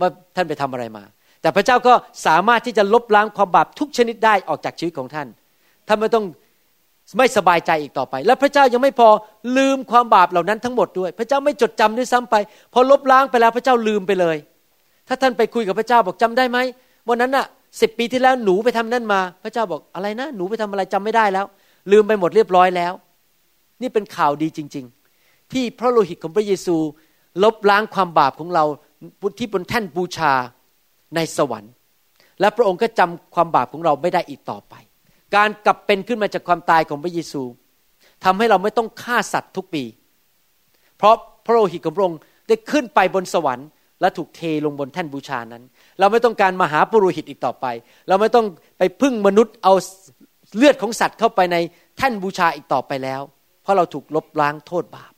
ว่าท่านไปทำอะไรมา แต่พระเจ้าก็สามารถที่จะลบล้างความบาปทุกชนิดได้ออกจากชีวิตของท่านท่านไม่ต้อง ไม่สบายใจอีกต่อไป และพระเจ้ายังไม่พอลืมความบาปเหล่านั้นทั้งหมดด้วย พระเจ้าไม่จดจำด้วยซ้ำไป พอลบล้างไปแล้วพระเจ้าลืมไปเลย ถ้าท่านไปคุยกับพระเจ้าบอกจำได้ไหมวันนั้นน่ะสิบปีที่แล้วหนูไปทำนั่นมา พระเจ้าบอกอะไรนะ หนูไปทำอะไรจำไม่ได้แล้ว ลืมไปหมดเรียบร้อยแล้ว นี่เป็นข่าวดีจริง ๆ ที่พระโลหิตของพระเยซู ลบล้างความบาปของเราที่บนแท่นบูชาในสวรรค์ และพระองค์ก็จำความบาปของเราไม่ได้อีกต่อไป การกลับเป็นขึ้นมาจากความตายของพระเยซูทำให้เราไม่ต้องฆ่าสัตว์ทุกปี เพราะพระโลหิตของพระองค์ได้ขึ้นไปบนสวรรค์ และถูกเทลงบนแท่นบูชานั้น เราไม่ต้องการมาหาปุโรหิตอีกต่อไป เราไม่ต้องไปพึ่งมนุษย์เอาเลือดของสัตว์เข้าไปในแท่นบูชาอีกต่อไปแล้ว เพราะเราถูกลบล้างโทษบาป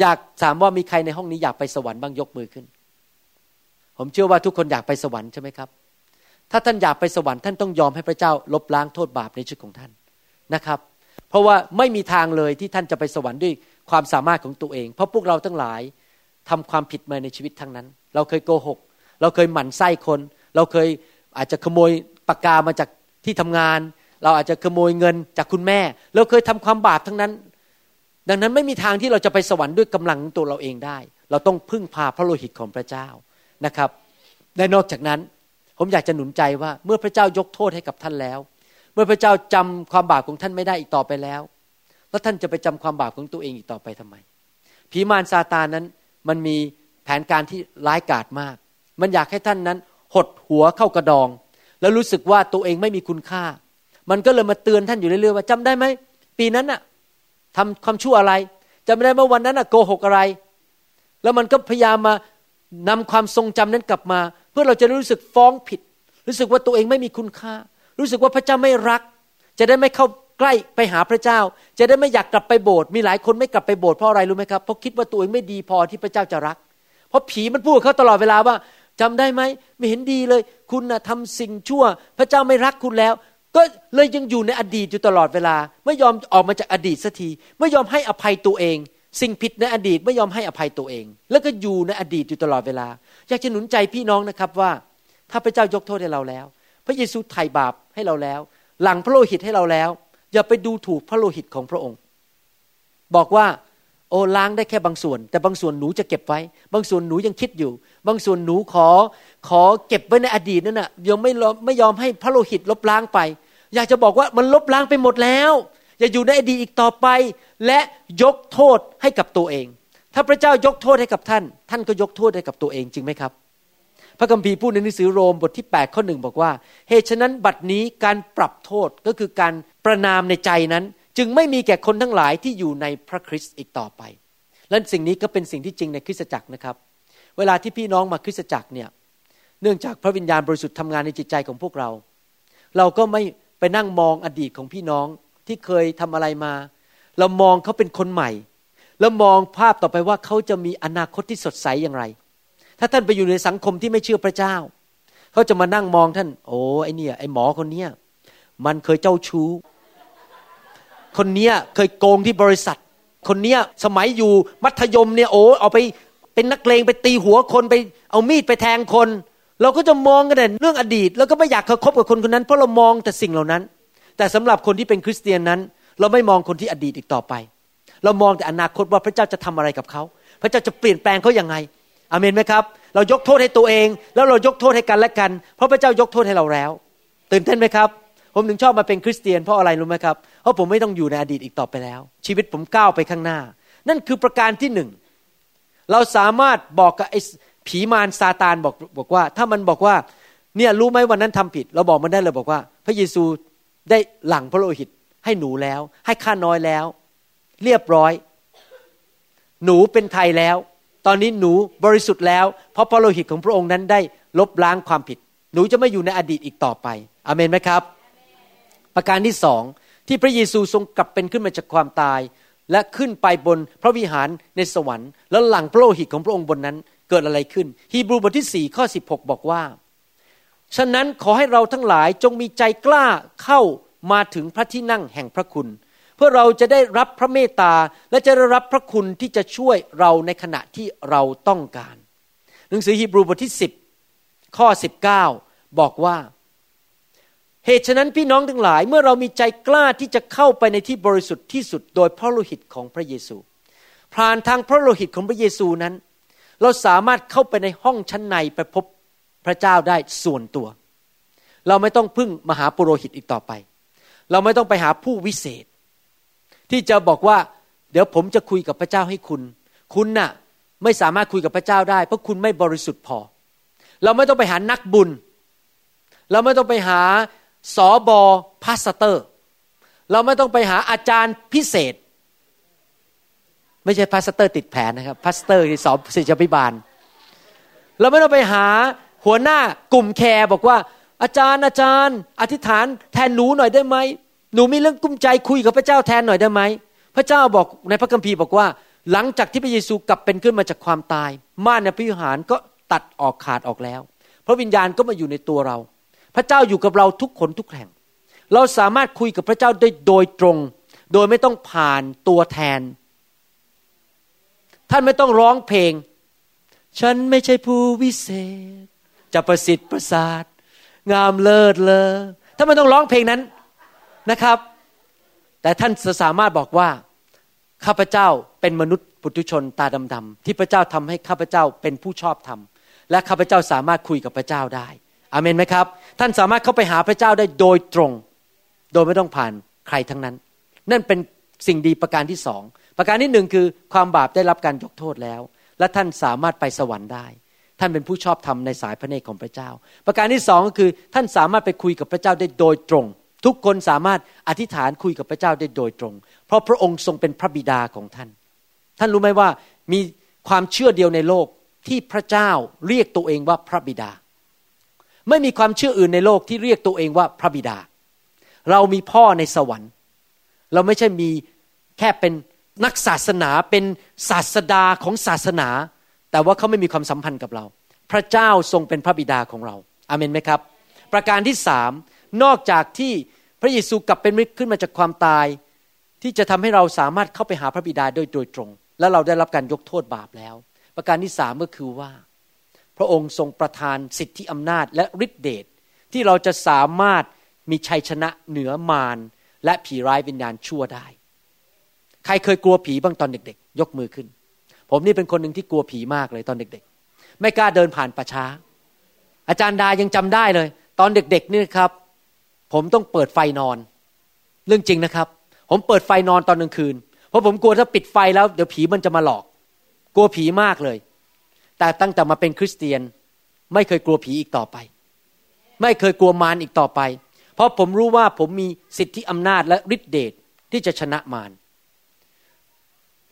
อยากถามว่ามีใครในห้องนี้อยากไปสวรรค์บ้างยกมือขึ้น ผมเชื่อว่าทุกคนอยากไปสวรรค์ใช่ไหมครับ ถ้าท่านอยากไปสวรรค์ท่านต้องยอมให้พระเจ้าลบล้างโทษบาปในชีวิตของท่านนะครับ เพราะว่าไม่มีทางเลยที่ท่านจะไปสวรรค์ด้วยความสามารถของตัวเอง เพราะพวกเราทั้งหลายทำความผิดมาในชีวิตทั้งนั้น เราเคยโกหก เราเคยหมั่นไส้คน เราเคยอาจจะขโมยปากกามาจากที่ทำงาน เราอาจจะขโมยเงินจากคุณแม่ เราเคยทำความบาปทั้งนั้น ดังนั้นไม่มีทางที่เราจะไปสวรรค์ด้วยกำลังตัวเราเองได้ เราต้องพึ่งพาพระโลหิตของพระเจ้านะครับและนอกจากนั้น ผมอยากจะหนุนใจว่าเมื่อพระเจ้ายกโทษให้กับท่านแล้ว เมื่อพระเจ้าจำความบาปของท่านไม่ได้อีกต่อไปแล้ว แล้วท่านจะไปจำความบาปของตัวเองอีกต่อไปทำไมผีมารซาตานนั้นมันมีแผนการที่ร้ายกาจมาก มันอยากให้ท่านนั้น หดหัวเข้ากระดอง แล้วรู้สึกว่าตัวเองไม่มีคุณค่า มันก็เลยมาเตือนท่านอยู่เรื่อยๆว่าจำได้ไหมปีนั้นน่ะทำความชั่วอะไรจำได้เมื่อวันนั้นน่ะโกหกอะไร แล้วมันก็พยายามมานำความทรงจำนั้นกลับมา เพื่อเราจะรู้สึกฟ้องผิด รู้สึกว่าตัวเองไม่มีคุณค่า รู้สึกว่าพระเจ้าไม่รัก จะได้ไม่เข้าใกล้ไปหาพระเจ้า จะได้ไม่อยากกลับไปโบสถ์มีหลายคนไม่กลับไปโบสถ์เพราะอะไรรู้ไหมครับเพราะคิดว่าตัวเองไม่ดีพอที่พระเจ้าจะรัก เพราะผีมันพูดเขาตลอดเวลาว่าจำได้ไหมไม่เห็นดีเลย คุณนะทำสิ่งชั่ว พระเจ้าไม่รักคุณแล้ว ก็เลยยังอยู่ในอดีตอยู่ตลอดเวลา ไม่ยอมออกมาจากอดีตสักทีไม่ยอมให้อภัยตัวเอง สิ่งผิดในอดีตไม่ยอมให้อภัยตัวเอง แล้วก็อยู่ในอดีตอยู่ตลอดเวลา อยากจะหนุนใจพี่น้องนะครับว่า ถ้าพระเจ้ายกโทษให้เราแล้ว พระเยซูไถ่บาปให้เราแล้ว หลังพระโลหิตให้เราแล้ว อย่าไปดูถูกพระโลหิตของพระองค์ บอกว่าโอ้ล้างได้แค่บางส่วน แต่บางส่วนหนูจะเก็บไว้ บางส่วนหนูยังคิดอยู่ บางส่วนหนูขอขอเก็บไว้ในอดีตนั่นน่ะยังไม่ไม่ยอมให้พระโลหิตลบล้างไป อยากจะบอกว่ามันลบล้างไปหมดแล้ว อย่าอยู่ในอดีตอีกต่อไป และยกโทษให้กับตัวเอง ถ้าพระเจ้ายกโทษให้กับท่าน ท่านก็ยกโทษให้กับตัวเองจริงไหมครับ พระคัมภีร์พูดในหนังสือโรมบทที่8ข้อหนึ่งบอกว่า เหตุฉะนั้นบัดนี้การปรับโทษก็คือการประนามในใจนั้น จึงไม่มีแก่คนทั้งหลายที่อยู่ในพระคริสต์อีกต่อไป และสิ่งนี้ก็เป็นสิ่งที่จริงในคริสตจักรนะครับ เวลาที่พี่น้องมาคริสตจักรเนี่ยเนื่องจากพระวิญญาณบริสุทธิ์ทำงานในจิตใจของพวกเรา เราก็ไม่ไปนั่งมองอดีตของพี่น้องที่เคยทำอะไรมา เรามองเขาเป็นคนใหม่ แล้วมองภาพต่อไปว่าเขาจะมีอนาคตที่สดใสอย่างไร ถ้าท่านไปอยู่ในสังคมที่ไม่เชื่อพระเจ้า เขาจะมานั่งมองท่าน โอ้ไอเนี่ยไอหมอคนเนี้ยมันเคยเจ้าชู้ คนเนี้ยเคยโกงที่บริษัท คนเนี้ยสมัยอยู่มัธยมเนี่ยโอ้เอาไปเป็นนักเลงไปตีหัวคนไปเอามีดไปแทงคน เราก็จะมองกันแต่เรื่องอดีต แล้วก็ไม่อยากคบกับคนคนนั้นเพราะเรามองแต่สิ่งเหล่านั้น แต่สำหรับคนที่เป็นคริสเตียนนั้น เราไม่มองคนที่อดีตอีกต่อไป เรามองแต่อนาคตว่าพระเจ้าจะทำอะไรกับเขา พระเจ้าจะเปลี่ยนแปลงเขาอย่างไงอเมนไหมครับ เรายกโทษให้ตัวเอง แล้วเรายกโทษให้กันและกัน เพราะพระเจ้ายกโทษให้เราแล้ว ตื่นเต้นไหมครับ ผมถึงชอบมาเป็นคริสเตียนเพราะอะไรรู้ไหมครับ เพราะผมไม่ต้องอยู่ในอดีตอีกต่อไปแล้ว ชีวิตผมก้าวไปข้างหน้า นั่นคือประการที่หนึ่ง เราสามารถบอกกับไอ้ผีมารซาตานบอกบอกว่า ถ้ามันบอกว่าเนี่ยรู้ไหมวันนั้นทำผิด เราบอกมันได้เลยบอกว่า พระเยซูได้หลั่งพระโลหิต ให้หนูแล้ว ให้ข้าน้อยแล้ว เรียบร้อย หนูเป็นไทยแล้ว ตอนนี้หนูบริสุทธิ์แล้ว เพราะพระโลหิตของพระองค์นั้นได้ลบล้างความผิด หนูจะไม่อยู่ในอดีตอีกต่อไปอเมนไหมครับ ประการที่สองที่พระเยซูทรงกลับเป็นขึ้นมาจากความตาย และขึ้นไปบนพระวิหารในสวรรค์ แล้วหลังพระโลหิตของพระองค์บนนั้นเกิดอะไรขึ้น ฮีบรูบทที่สี่ข้อ 16 บอกว่า ฉะนั้นขอให้เราทั้งหลายจงมีใจกล้าเข้า มาถึงพระที่นั่งแห่งพระคุณ เพื่อเราจะได้รับพระเมตตาและจะได้รับพระคุณที่จะช่วยเราในขณะที่เราต้องการ หนังสือฮีบรูบทที่ 10 ข้อ 19 บอกว่า เหตุฉะนั้นพี่น้องทั้งหลายเมื่อเรามีใจกล้าที่จะเข้าไปในที่บริสุทธิ์ที่สุดโดยพระโลหิตของพระเยซู ผ่านทางพระโลหิตของพระเยซูนั้น เราสามารถเข้าไปในห้องชั้นในไปพบพระเจ้าได้ส่วนตัว เราไม่ต้องพึ่งมหาปุโรหิตอีกต่อไป เราไม่ต้องไปหาผู้วิเศษ ที่จะบอกว่า เดี๋ยวผมจะคุยกับพระเจ้าให้คุณ คุณน่ะไม่สามารถคุยกับพระเจ้าได้ เพราะคุณไม่บริสุทธิ์พอ เราไม่ต้องไปหานักบุญ เราไม่ต้องไปหาศบ. pastor เราไม่ต้องไปหาอาจารย์พิเศษ ไม่ใช่พาสเตอร์ติดแผลนะครับ pastor ที่ ศบ. ศิษยาภิบาล เราไม่ต้องไปหาหัวหน้ากลุ่ม care บอกว่า อาจารย์อาจารย์ อธิษฐานแทนหนูหน่อยได้ไหมหนูมีเรื่องกุ้มใจคุยกับพระเจ้าแทนหน่อยได้ไหมพระเจ้าบอกในพระคัมภีร์บอกว่า หลังจากที่พระเยซูกลับเป็นขึ้นมาจากความตาย ม่านในพิหารก็ตัดออกขาดออกแล้ว พระวิญญาณก็มาอยู่ในตัวเรา พระเจ้าอยู่กับเราทุกคนทุกแห่ง เราสามารถคุยกับพระเจ้าได้โดยตรง โดยไม่ต้องผ่านตัวแทน ท่านไม่ต้องร้องเพลง ฉันไม่ใช่ผู้วิเศษ จะประสิทธิ์ประสาท งามเลิศเลอถ้าไม่ต้องร้องเพลงนั้นนะครับ แต่ท่านสามารถบอกว่าข้าพเจ้าเป็นมนุษย์ปุถุชนตาดำๆที่พระเจ้าทำให้ข้าพเจ้าเป็นผู้ชอบธรรมและข้าพเจ้าสามารถคุยกับพระเจ้าได้อเมนไหมครับ ท่านสามารถเข้าไปหาพระเจ้าได้โดยตรง โดยไม่ต้องผ่านใครทั้งนั้น นั่นเป็นสิ่งดีประการที่สองประการที่หนึ่งคือความบาปได้รับการยกโทษแล้ว และท่านสามารถไปสวรรค์ได้ ท่านเป็นผู้ชอบธรรมในสายพระเนตรของพระเจ้า ประการที่สองก็คือท่านสามารถไปคุยกับพระเจ้าได้โดยตรง ทุกคนสามารถอธิษฐานคุยกับพระเจ้าได้โดยตรง เพราะพระองค์ทรงเป็นพระบิดาของท่าน ท่านรู้ไหมว่ามีความเชื่อเดียวในโลกที่พระเจ้าเรียกตัวเองว่าพระบิดา ไม่มีความเชื่ออื่นในโลกที่เรียกตัวเองว่าพระบิดา เรามีพ่อในสวรรค์ เราไม่ใช่มีแค่เป็นนักศาสนาเป็นศาสดาของศาสนา แต่ว่าเขาไม่มีความสัมพันธ์กับเรา พระเจ้าทรงเป็นพระบิดาของเราอาเมนไหมครับ ประการที่สามนอกจากที่พระเยซูกลับเป็นมิตรขึ้นมาจากความตาย ที่จะทำให้เราสามารถเข้าไปหาพระบิดาโดยโดยตรง และเราได้รับการยกโทษบาปแล้ว ประการที่สามก็คือว่า พระองค์ทรงประทานสิทธิอำนาจและฤทธิเดชที่เราจะสามารถมีชัยชนะเหนือมารและผีร้ายวิญญาณชั่วได้ ใครเคยกลัวผีบ้างตอนเด็กๆ ยกมือขึ้น ผมนี่เป็นคนหนึ่งที่กลัวผีมากเลยตอนเด็กๆ ไม่กล้าเดินผ่านประช้า อาจารย์ดายังจำได้เลย ตอนเด็กๆนี่ครับ ผมต้องเปิดไฟนอน เรื่องจริงนะครับ ผมเปิดไฟนอนตอนกลางคืน เพราะผมกลัวถ้าปิดไฟแล้วเดี๋ยวผีมันจะมาหลอก กลัวผีมากเลย แต่ตั้งแต่มาเป็นคริสเตียน ไม่เคยกลัวผีอีกต่อไป ไม่เคยกลัวมารอีกต่อไป เพราะผมรู้ว่าผมมีสิทธิอำนาจและฤทธิเดชที่จะชนะมาร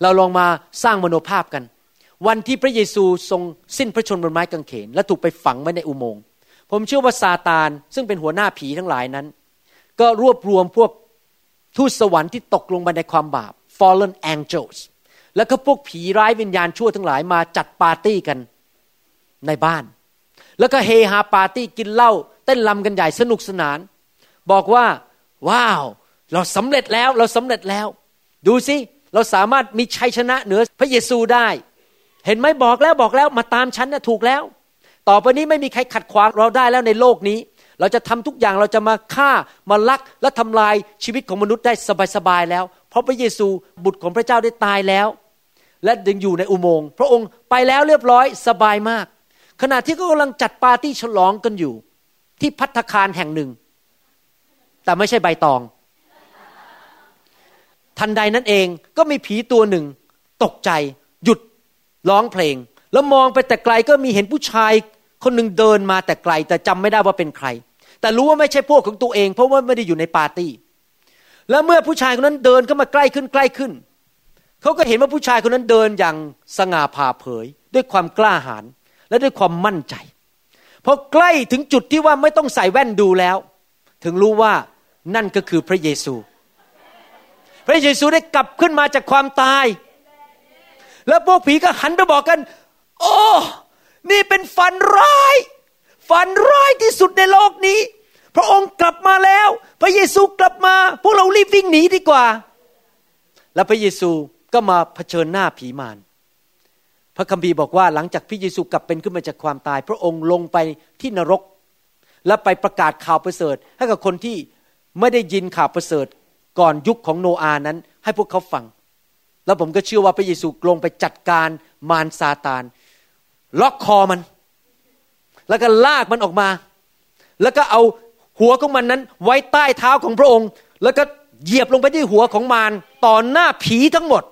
เราลองมาสร้างมโนภาพกัน วันที่พระเยซูทรงสิ้นพระชนบนไม้กางเขน และถูกไปฝังไว้ในอุโมงค์ผมเชื่อว่าซาตานซึ่งเป็นหัวหน้าผีทั้งหลายนั้น ก็รวบรวมพวกทูตสวรรค์ที่ตกลงไปในความบาป fallen angels แล้วก็พวกผีร้ายวิญญาณชั่วทั้งหลายมาจัดปาร์ตี้กันในบ้าน แล้วก็เฮฮาปาร์ตี้กินเหล้าเต้นลำกันใหญ่สนุกสนาน บอกว่า ว้าว เราสำเร็จแล้วเราสำเร็จแล้ว ดูสิ เราสามารถมีชัยชนะเหนือพระเยซูได้ เห็นไหมบอกแล้วบอกแล้วมาตามฉันนะถูกแล้ว ต่อไปนี้ไม่มีใครขัดขวางเราได้แล้วในโลกนี้ เราจะทำทุกอย่างเราจะมาฆ่ามาลักและทำลายชีวิตของมนุษย์ได้สบายๆแล้ว เพราะพระเยซูบุตรของพระเจ้าได้ตายแล้ว และยังอยู่ในอุโมงค์พระองค์ไปแล้วเรียบร้อยสบายมาก ขณะที่เขากำลังจัดปาร์ตี้ฉลองกันอยู่ ที่พัฒคารแห่งหนึ่ง แต่ไม่ใช่ใบตอง ทันใดนั้นเองก็มีผีตัวหนึ่ง ตกใจ หยุดร้องเพลง แล้วมองไปแต่ไกลก็มีเห็นผู้ชายคนหนึ่งเดินมาแต่ไกล แต่จำไม่ได้ว่าเป็นใคร แต่รู้ว่าไม่ใช่พวกของตัวเอง เพราะว่าไม่ได้อยู่ในปาร์ตี้ แล้วเมื่อผู้ชายคนนั้นเดินเข้ามาใกล้ขึ้นใกล้ขึ้นเขาก็เห็นว่าผู้ชายคนนั้นเดินอย่างสง่าผ่าเผย ด้วยความกล้าหาญและด้วยความมั่นใจพอใกล้ถึงจุดที่ว่าไม่ต้องใส่แว่นดูแล้ว ถึงรู้ว่านั่นก็คือพระเยซู พระเยซูได้กลับขึ้นมาจากความตาย แล้วพวกผีก็หันไปบอกกัน โอ้นี่เป็นฝันร้าย ฝันร้ายที่สุดในโลกนี้ พระองค์กลับมาแล้ว พระเยซูกลับมา พวกเรารีบวิ่งหนีดีกว่า แล้วพระเยซูก็มาเผชิญหน้าผีมารพระคัมภีร์บอกว่าหลังจากพระเยซูกลับเป็นขึ้นมาจากความตาย พระองค์ลงไปที่นรก และไปประกาศข่าวประเสริฐ ให้กับคนที่ไม่ได้ยินข่าวประเสริฐ ก่อนยุคของโนอานั้น ให้พวกเขาฟัง แล้วผมก็เชื่อว่าพระเยซูลงไปจัดการมารซาตาน ล็อกคอมัน แล้วก็ลากมันออกมา แล้วก็เอาหัวของมันนั้น ไว้ใต้เท้าของพระองค์ แล้วก็เหยียบลงไปที่หัวของมารต่อหน้าผีทั้งหมด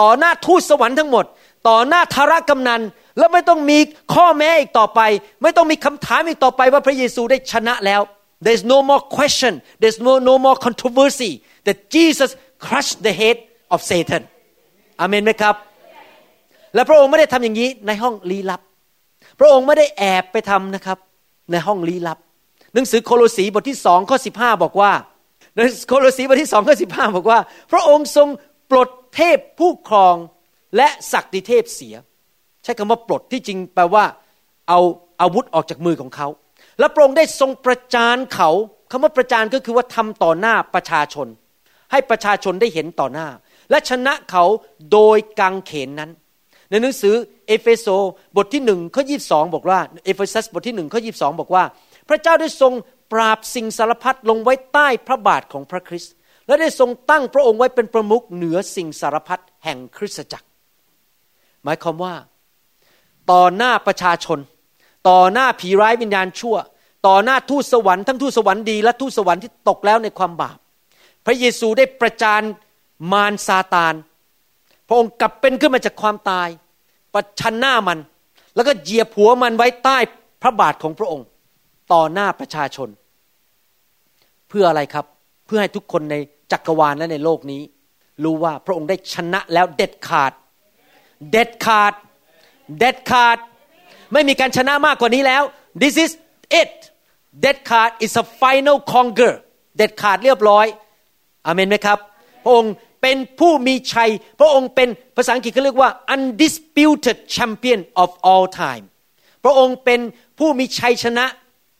ต่อหน้าทูตสวรรค์ทั้งหมด ต่อหน้าธารกำนัน แล้วไม่ต้องมีข้อแม้อีกต่อไป ไม่ต้องมีคำถามอีกต่อไปว่าพระเยซูได้ชนะแล้ว there's no more question there's no no more controversy that Jesus crushed the head of Satan อเมนไหมครับ และพระองค์ไม่ได้ทำอย่างนี้ในห้องลี้ลับ พระองค์ไม่ได้แอบไปทำนะครับ ในห้องลี้ลับ หนังสือโคโลสีบทที่สองข้อสิบห้าบอกว่าในโคโลสีบทที่สองข้อสิบห้าบอกว่า พระองค์ทรงปลดเทพผู้ครองและศักดิเทพเสีย ใช้คำว่าปลดที่จริงแปลว่าเอาอาวุธออกจากมือของเขา และพระองค์ได้ทรงประจานเขาคำว่าประจานก็คือว่าทำต่อหน้าประชาชน ให้ประชาชนได้เห็นต่อหน้า และชนะเขาโดยกางเขนนั้น ในหนังสือเอเฟโซบทที่หนึ่งข้อยี่สิบสองบอกว่าเอเฟซัสบทที่หนึ่งข้อยี่สิบสองบอกว่า พระเจ้าได้ทรงปราบสิ่งสารพัดลงไว้ใต้พระบาทของพระคริสต์และได้ทรงตั้งพระองค์ไว้เป็นประมุขเหนือสิ่งสารพัดแห่งคริสตจักร หมายความว่า ต่อหน้าประชาชน ต่อหน้าผีร้ายวิญญาณชั่ว ต่อหน้าทูตสวรรค์ทั้งทูตสวรรค์ดีและทูตสวรรค์ที่ตกแล้วในความบาป ระเยซูได้ประจานมารซาตาน พระองค์กลับเป็นขึ้นมาจากความตายประชันหน้ามัน แล้วก็เหยียบหัวมันไว้ใต้พระบาทของพระองค์ ต่อหน้าประชาชน เพื่ออะไรครับ เพื่อให้ทุกคนในจักรวาลและในโลกนี้ รู้ว่าพระองค์ได้ชนะแล้วเด็ดขาด เด็ดขาด เด็ดขาด ไม่มีการชนะมากกว่านี้แล้ว this is it เด็ดขาด is a final conquer เด็ดขาดเรียบร้อย อเมนไหมครับ พระองค์เป็นผู้มีชัย พระองค์เป็นภาษาอังกฤษเขาเรียกว่า undisputed champion of all time พระองค์เป็นผู้มีชัยชนะ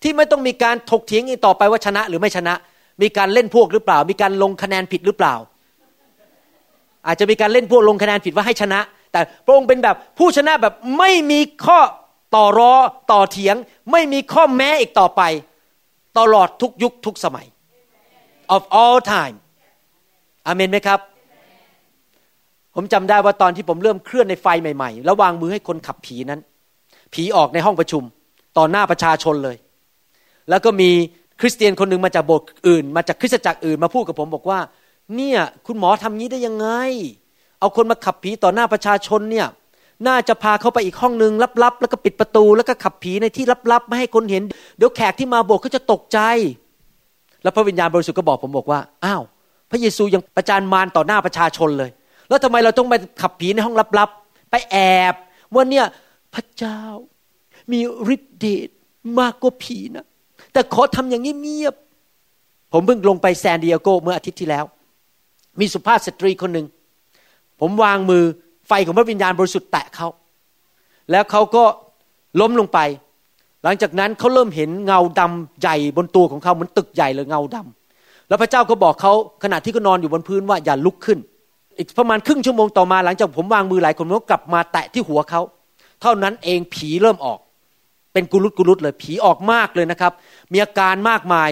ที่ไม่ต้องมีการถกเถียงอีกต่อไปว่าชนะหรือไม่ชนะ มีการเล่นพวกหรือเปล่า มีการลงคะแนนผิดหรือเปล่า อาจจะมีการเล่นพวกลงคะแนนผิดว่าให้ชนะ แต่พระองค์เป็นแบบผู้ชนะแบบไม่มีข้อต่อรอต่อเถียง ไม่มีข้อแม้อีกต่อไป ตลอดทุกยุคทุกสมัย of all time อเมนไหมครับ ผมจำได้ว่าตอนที่ผมเริ่มเคลื่อนในไฟใหม่ๆ แล้ววางมือให้คนขับผีนั้น ผีออกในห้องประชุม ต่อหน้าประชาชนเลย แล้วก็มีคริสเตียนคนหนึ่งมาจากโบสถ์อื่น มาจากคริสตจักรอื่นมาพูดกับผมบอกว่า เนี่ยคุณหมอทำงี้ได้ยังไง เอาคนมาขับผีต่อหน้าประชาชนเนี่ยน่าจะพาเขาไปอีกห้องหนึ่งลับๆ แล้วก็ปิดประตู แล้วก็ขับผีในที่ลับๆ ไม่ให้คนเห็น เดี๋ยวแขกที่มาโบสถ์เขาจะตกใจ แล้วพระวิญญาณบริสุทธิ์ก็บอกผมบอกว่า อ้าว พระเยซูยังประจานมารต่อหน้าประชาชนเลย แล้วทำไมเราต้องไปขับผีในห้องลับๆ ไปแอบว่าเนี่ยพระเจ้ามีฤทธิ์เดชมากกว่าผีนะ แต่ขอทำอย่างเงียบๆผมเพิ่งลงไปแซนดิเอโกเมื่ออาทิตย์ที่แล้ว มีสุภาพสตรีคนหนึ่งผมวางมือไฟของพระวิญญาณบริสุทธิ์แตะเขาแล้วเขาก็ล้มลงไป หลังจากนั้นเขาเริ่มเห็นเงาดำใหญ่บนตัวของเขาเหมือนตึกใหญ่เลยเงาดำ แล้วพระเจ้าก็บอกเขาขณะที่เขานอนอยู่บนพื้นว่าอย่าลุกขึ้น อีกประมาณครึ่งชั่วโมงต่อมาหลังจากผมวางมือหลายคนก็กลับมาแตะที่หัวเขาเท่านั้นเองผีเริ่มออก เป็นกุลุตกุลุตเลยผีออกมากเลยนะครับ มีอาการมากมาย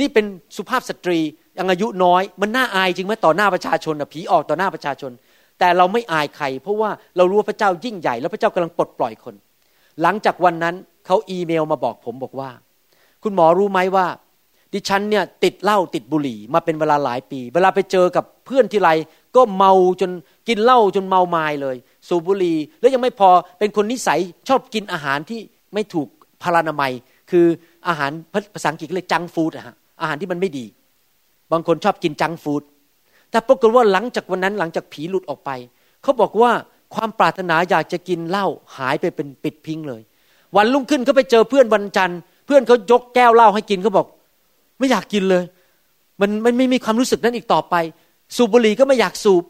นี่เป็นสุภาพสตรียังอายุน้อย มันน่าอายจริงไหมต่อหน้าประชาชนอะผีออกต่อหน้าประชาชน แต่เราไม่อายใคร เพราะว่าเรารู้ว่าพระเจ้ายิ่งใหญ่ แล้วพระเจ้ากำลังปลดปล่อยคน หลังจากวันนั้นเขาอีเมลมาบอกผมบอกว่า คุณหมอรู้ไหมว่า ดิฉันเนี่ยติดเหล้าติดบุหรี่มาเป็นเวลาหลายปี เวลาไปเจอกับเพื่อนที่ไรก็เมาจนกินเหล้าจนเมาไมาเลย สูบบุหรี่แล้วยังไม่พอเป็นคนนิสัยชอบกินอาหารที่ไม่ถูกพารานามัย คืออาหารภาษาอังกฤษเรียกจังฟู้ดอะฮะอาหารที่มันไม่ดี บางคนชอบกินจังฟู้ดแต่ปรากฏว่าหลังจากวันนั้นหลังจากผีหลุดออกไป เขาบอกว่าความปรารถนาอยากจะกินเหล้าหายไปเป็นปิดพิงเลย วันรุ่งขึ้นเขาไปเจอเพื่อนวันจันทร์ เพื่อนเขายกแก้วเหล้าให้กินเขาบอก ไม่อยากกินเลย มันมันไม่มีความรู้สึกนั้นอีกต่อไป สูบบุหรี่ก็ไม่อยากสูบ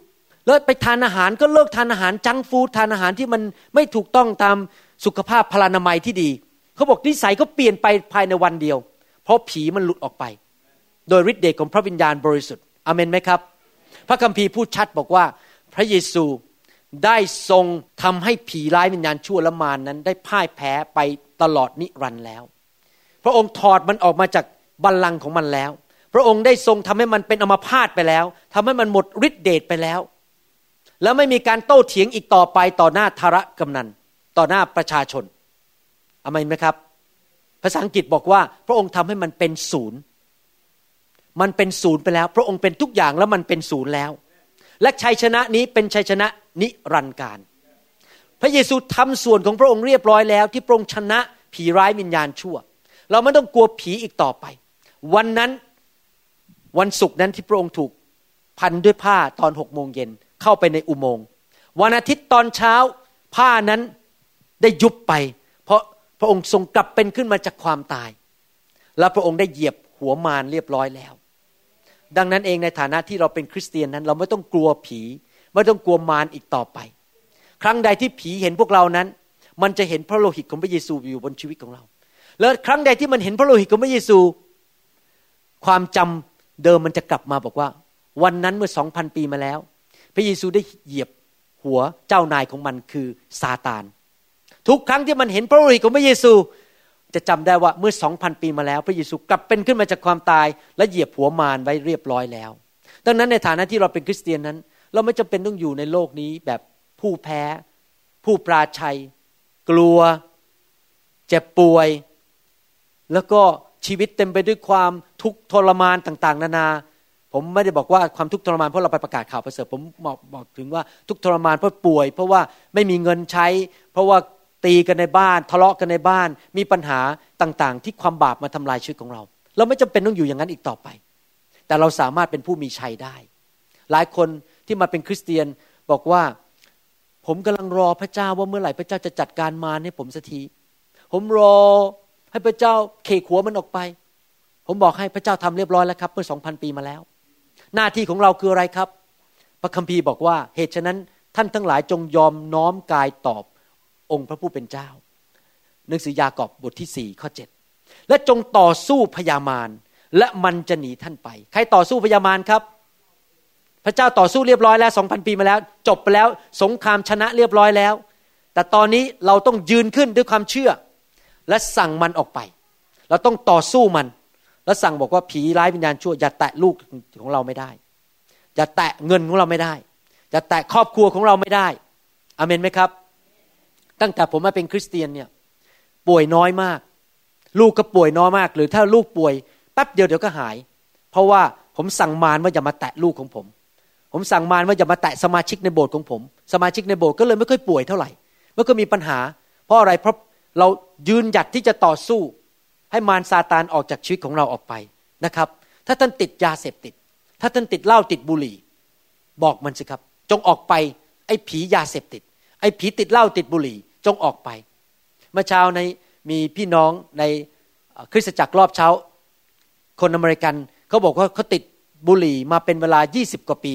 แล้วไปทานอาหารก็เลิกทานอาหารจังฟูดทานอาหารที่มันไม่ถูกต้องตามสุขภาพพลานามัยที่ดี เขาบอกนิสัยก็เปลี่ยนไปภายในวันเดียว เพราะผีมันหลุดออกไป โดยฤทธิ์เดชของพระวิญญาณบริสุทธิ์อเมนไหมครับ พระคัมภีร์พูดชัดบอกว่า พระเยซูได้ทรงทำให้ผีร้ายวิญญาณชั่วละมานนั้น ได้พ่ายแพ้ไปตลอดนิรันดร์แล้ว พระองค์ถอดมันออกมาจาก บัลลังก์ของมันแล้ว พระองค์ได้ทรงทำให้มันเป็นอมาพาตไปแล้วทำให้มันหมดฤทธิเดชไปแล้ว แล้วไม่มีการโต้เถียงอีกต่อไปต่อหน้าธารกำนัน ต่อหน้าประชาชนอเมนไหมครับ ภาษาอังกฤษบอกว่า พระองค์ทำให้มันเป็นศูนย์ มันเป็นศูนย์ไปแล้ว พระองค์เป็นทุกอย่างแล้วมันเป็นศูนย์แล้ว และชัยชนะนี้เป็นชัยชนะนิรันดร์การ พระเยซูทำส่วนของพระองค์เรียบร้อยแล้ว ที่พระองค์ชนะผีร้ายวิญญาณชั่ว เราไม่ต้องกลัวผีอีกต่อไป วันนั้นวันศุกร์นั้นที่พระองค์ถูกพันด้วยผ้าตอนหกโมงเย็นเข้าไปในอุโมงค์วันอาทิตย์ตอนเช้าผ้านั้นได้ยุบไป เพราะพระองค์ทรงกลับเป็นขึ้นมาจากความตาย และพระองค์ได้เหยียบหัวมารเรียบร้อยแล้ว ดังนั้นเองในฐานะที่เราเป็นคริสเตียนนั้น เราไม่ต้องกลัวผี ไม่ต้องกลัวมารอีกต่อไป ครั้งใดที่ผีเห็นพวกเรานั้น มันจะเห็นพระโลหิตของพระเยซูอยู่บนชีวิตของเรา แล้วครั้งใดที่มันเห็นพระโลหิตของพระเยซู ความจำเดิมมันจะกลับมาบอกว่า วันนั้นเมื่อสองพันปีมาแล้ว พระเยซูได้เหยียบหัวเจ้านายของมันคือซาตาน ทุกครั้งที่มันเห็นพระโลหิตของพระเยซู จะจำได้ว่าเมื่อสองพันปีมาแล้ว พระเยซูกลับเป็นขึ้นมาจากความตาย และเหยียบหัวมารไว้เรียบร้อยแล้ว ดังนั้นในฐานะที่เราเป็นคริสเตียนนั้น เราไม่จำเป็นต้องอยู่ในโลกนี้แบบผู้แพ้ ผู้ปราชัย กลัว เจ็บป่วย แล้วก็ ชีวิตเต็มไปด้วยความทุกข์ทรมานต่าง ๆ นานา ผมไม่ได้บอกว่าความทุกข์ทรมานเพราะเราไปประกาศข่าวประเสริฐผมบอกบอกถึงว่าทุกทรมานเพราะป่วย เพราะว่าไม่มีเงินใช้ เพราะว่าตีกันในบ้าน ทะเลาะกันในบ้าน มีปัญหาต่างๆ ที่ความบาปมาทำลายชีวิตของเรา เราไม่จำเป็นต้องอยู่อย่างนั้นอีกต่อไป แต่เราสามารถเป็นผู้มีชัยได้ หลายคนที่มาเป็นคริสเตียนบอกว่าผมกำลังรอพระเจ้าว่าเมื่อไหร่พระเจ้าจะจัดการมารให้ผมสักที ผมรอ ให้พระเจ้าเคขัวมันออกไป ผมบอกให้พระเจ้าทำเรียบร้อยแล้วครับ เมื่อสองพันปีมาแล้ว หน้าที่ของเราคืออะไรครับ พระคัมภีร์บอกว่าเหตุฉะนั้นท่านทั้งหลายจงยอมน้อมกายตอบองค์พระผู้เป็นเจ้า หนังสือยากอบบทที่สี่ข้อเจ็ดและจงต่อสู้พยามารและมันจะหนีท่านไป ใครต่อสู้พยามารครับ พระเจ้าต่อสู้เรียบร้อยแล้วสองพันปีมาแล้ว จบไปแล้ว สงครามชนะเรียบร้อยแล้ว แต่ตอนนี้เราต้องยืนขึ้นด้วยความเชื่อ และสั่งมันออกไป เราต้องต่อสู้มัน และสั่งบอกว่าผีร้ายวิญญาณชั่วอย่าแตะลูกของเราไม่ได้ อย่าแตะเงินของเราไม่ได้ อย่าแตะครอบครัวของเราไม่ได้ อเมนไหมครับ ตั้งแต่ผมมาเป็นคริสเตียนเนี่ยป่วยน้อยมาก ลูกก็ป่วยน้อยมาก หรือถ้าลูกป่วยแป๊บเดียวเดี๋ยวก็หาย เพราะว่าผมสั่งมารว่าอย่ามาแตะลูกของผม ผมสั่งมารว่าอย่ามาแตะสมาชิกในโบสถ์ของผม สมาชิกในโบสถ์ก็เลยไม่ค่อยป่วยเท่าไหร่ไมันก็มีปัญหา เพราะอะไรเพราะ เรายืนหยัดที่จะต่อสู้ ให้มารซาตานออกจากชีวิตของเราออกไปนะครับ ถ้าท่านติดยาเสพติด ถ้าท่านติดเหล้าติดบุหรี่ บอกมันสิครับ จงออกไปไอ้ผียาเสพติด ไอ้ผีติดเหล้าติดบุหรี่ จงออกไป เมื่อเช้าในมีพี่น้องในคริสตจักรรอบเช้า คนอเมริกันเขาบอกว่าเขาติดบุหรี่มาเป็นเวลา 20 กว่าปี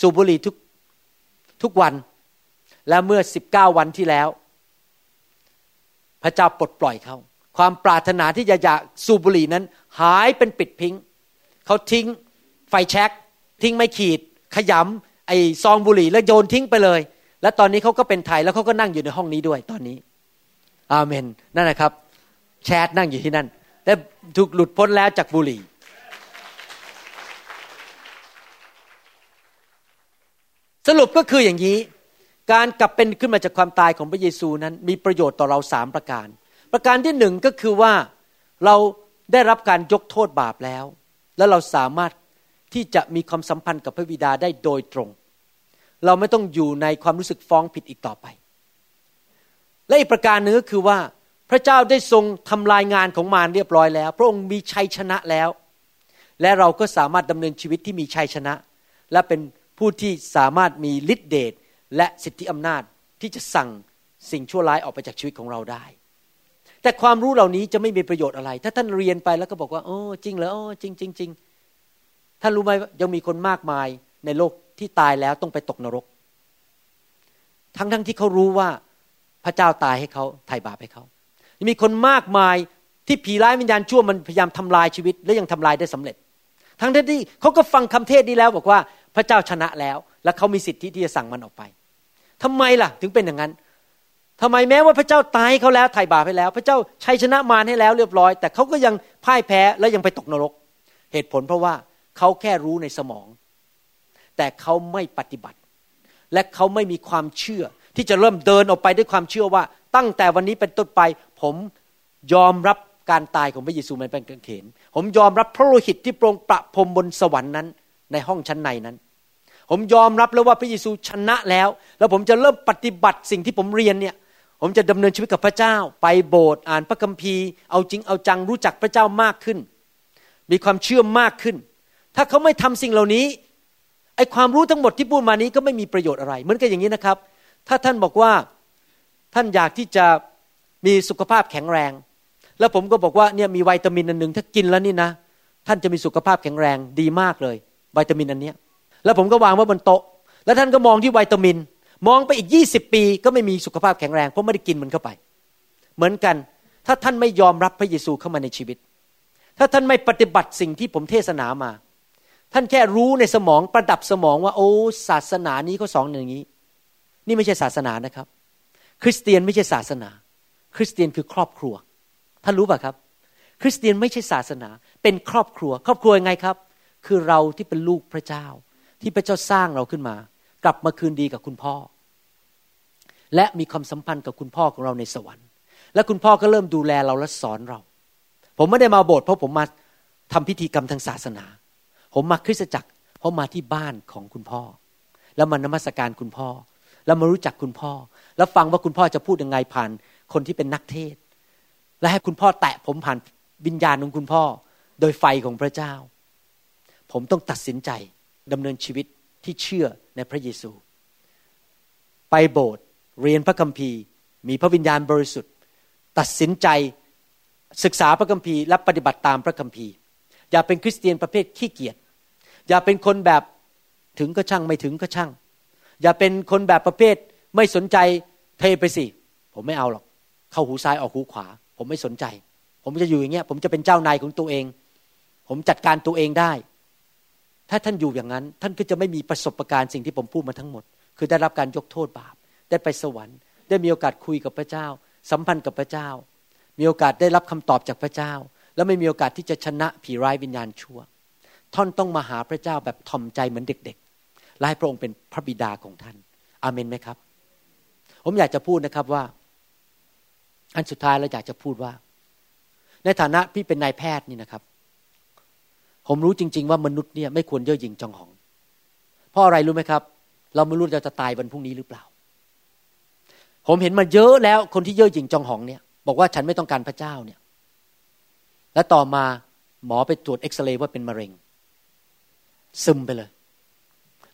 สูบบุหรี่ทุกทุกวัน และเมื่อ 19 วันที่แล้ว พระเจ้าปลดปล่อยเขา ความปรารถนาที่จะอยากสูบบุหรี่นั้น หายเป็นปิดพิงเขาทิ้งไฟแช็กทิ้งไม่ขีด ขยำไอซองบุหรี่แล้วโยนทิ้งไปเลย และตอนนี้เขาก็เป็นไทยแล้วเขาก็นั่งอยู่ในห้องนี้ด้วยตอนนี้ อาเมนนั่นนะครับ แชทนั่งอยู่ที่นั่นและถูกหลุดพ้นแล้วจากบุหรี่สรุปก็คืออย่างนี้ การกลับเป็นขึ้นมาจากความตายของพระเยซูนั้นมีประโยชน์ต่อเราสามประการ ประการที่หนึ่งก็คือว่าเราได้รับการยกโทษบาปแล้ว และเราสามารถที่จะมีความสัมพันธ์กับพระบิดาได้โดยตรง เราไม่ต้องอยู่ในความรู้สึกฟ้องผิดอีกต่อไป และอีกประการหนึ่งก็คือว่า พระเจ้าได้ทรงทำลายงานของมารเรียบร้อยแล้ว พระองค์มีชัยชนะแล้ว และเราก็สามารถดำเนินชีวิตที่มีชัยชนะ และเป็นผู้ที่สามารถมีฤทธิเดช และสิทธิอำนาจที่จะสั่งสิ่งชั่วร้ายออกไปจากชีวิตของเราได้ แต่ความรู้เหล่านี้จะไม่มีประโยชน์อะไร ถ้าท่านเรียนไปแล้วก็บอกว่าโอ้จริงเหรอโอ้จริงจริงจริงท่านรู้ไหมยังมีคนมากมายในโลกที่ตายแล้วต้องไปตกนรก ทั้งทั้งที่เขารู้ว่าพระเจ้าตายให้เขาไถ่บาปให้เขามีคนมากมายที่ผีร้ายวิญญาณชั่วมันพยายามทำลายชีวิต และยังทำลายได้สำเร็จ ทั้งที่เขาก็ฟังคำเทศนี้แล้วบอกว่าพระเจ้าชนะแล้ว และเขามีสิทธิที่จะสั่งมันออกไป ทำไมล่ะ ถึงเป็นอย่างนั้นทำไมแม้ว่าพระเจ้าตายเขาแล้วไถ่บาปให้แล้ว พระเจ้าชัยชนะมารให้แล้วเรียบร้อย แต่เขาก็ยังพ่ายแพ้และยังไปตกนรก เหตุผลเพราะว่าเขาแค่รู้ในสมอง แต่เขาไม่ปฏิบัติ และเขาไม่มีความเชื่อ ที่จะเริ่มเดินออกไปด้วยความเชื่อว่า ตั้งแต่วันนี้เป็นต้นไป ผมยอมรับการตายของพระเยซูในเป็นกางเขน ผมยอมรับพระโลหิตที่โปรงประพรมบนสวรรค์นั้น ในห้องชั้นในนั้น ผมยอมรับแล้วว่าพระเยซูชนะแล้ว แล้วผมจะเริ่มปฏิบัติสิ่งที่ผมเรียนเนี่ยผมจะดำเนินชีวิตกับพระเจ้า ไปโบสถ์อ่านพระคัมภีร์ เอาจริงเอาจังรู้จักพระเจ้ามากขึ้น มีความเชื่อมากขึ้น ถ้าเขาไม่ทำสิ่งเหล่านี้ไอความรู้ทั้งหมดที่พูดมานี้ก็ไม่มีประโยชน์อะไรเหมือนกันอย่างนี้นะครับ ถ้าท่านบอกว่าท่านอยากที่จะมีสุขภาพแข็งแรง แล้วผมก็บอกว่าเนี่ยมีวิตามินอันหนึ่งถ้ากินแล้วนี่นะ ท่านจะมีสุขภาพแข็งแรงดีมากเลยวิตามินอันเนี้ย แล้วผมก็วางไว้บนโต๊ะ แล้วท่านก็มองที่วิตามิน มองไปอีกยี่สิบปี ก็ไม่มีสุขภาพแข็งแรงเพราะไม่ได้กินมันเข้าไป เหมือนกัน ถ้าท่านไม่ยอมรับพระเยซูเข้ามาในชีวิต ถ้าท่านไม่ปฏิบัติสิ่งที่ผมเทศนามา ท่านแค่รู้ในสมองประดับสมองว่า โอ้ ศาสนานี้เขาสอนอย่างนี้ นี่ไม่ใช่ศาสนานะครับ คริสเตียนไม่ใช่ศาสนา คริสเตียนคือครอบครัว ท่านรู้ป่ะครับ คริสเตียนไม่ใช่ศาสนา เป็นครอบครัว ครอบครัวยังไงครับ คือเราที่เป็นลูกพระเจ้า ที่พระเจ้าสร้างเราขึ้นมา กลับมาคืนดีกับคุณพ่อ และมีความสัมพันธ์กับคุณพ่อของเราในสวรรค์ และคุณพ่อก็เริ่มดูแลเราและสอนเรา ผมไม่ได้มาโบสถ์เพราะผมมาทำพิธีกรรมทางศาสนา ผมมาคริสตจักร เพราะมาที่บ้านของคุณพ่อ แล้วมานมัสการคุณพ่อ แล้วมารู้จักคุณพ่อ แล้วฟังว่าคุณพ่อจะพูดยังไงผ่านคนที่เป็นนักเทศ และให้คุณพ่อแตะผมผ่านวิญญาณของคุณพ่อ โดยไฟของพระเจ้า ผมต้องตัดสินใจ ดำเนินชีวิตที่เชื่อในพระเยซู ไปโบสถ์เรียนพระคัมภีร์ มีพระวิญญาณบริสุทธิ์ ตัดสินใจศึกษาพระคัมภีร์และปฏิบัติตามพระคัมภีร์ อย่าเป็นคริสเตียนประเภทขี้เกียจอย่าเป็นคนแบบถึงก็ช่างไม่ถึงก็ช่าง อย่าเป็นคนแบบประเภทไม่สนใจเทไปสิผมไม่เอาหรอก เข้าหูซ้ายออกหูขวา ผมไม่สนใจ ผมจะอยู่อย่างเงี้ย ผมจะเป็นเจ้านายของตัวเอง ผมจัดการตัวเองได้ ถ้าท่านอยู่อย่างนั้น ท่านก็จะไม่มีประสบการณ์สิ่งที่ผมพูดมาทั้งหมด คือได้รับการยกโทษบาป ได้ไปสวรรค์ ได้มีโอกาสคุยกับพระเจ้า สัมพันธ์กับพระเจ้า มีโอกาสได้รับคำตอบจากพระเจ้า แล้วไม่มีโอกาสที่จะชนะผีร้ายวิญญาณชั่ว ท่านต้องมาหาพระเจ้าแบบทอมใจเหมือนเด็กๆและให้พระองค์เป็นพระบิดาของท่าน อาเมนไหมครับ ผมอยากจะพูดนะครับว่า อันสุดท้ายเราอยากจะพูดว่า ในฐานะพี่เป็นนายแพทย์นี่นะครับ ผมรู้จริง ๆ ว่ามนุษย์เนี่ยไม่ควรเย่อหยิ่งจองหอง เพราะอะไรรู้ไหมครับ เราไม่รู้เราจะตายวันพรุ่งนี้หรือเปล่า ผมเห็นมาเยอะแล้วคนที่เย่อหยิ่งจองหองเนี่ย บอกว่าฉันไม่ต้องการพระเจ้าเนี่ย และต่อมาหมอไปตรวจเอ็กซเรย์ว่าเป็นมะเร็ง ซึมไปเลย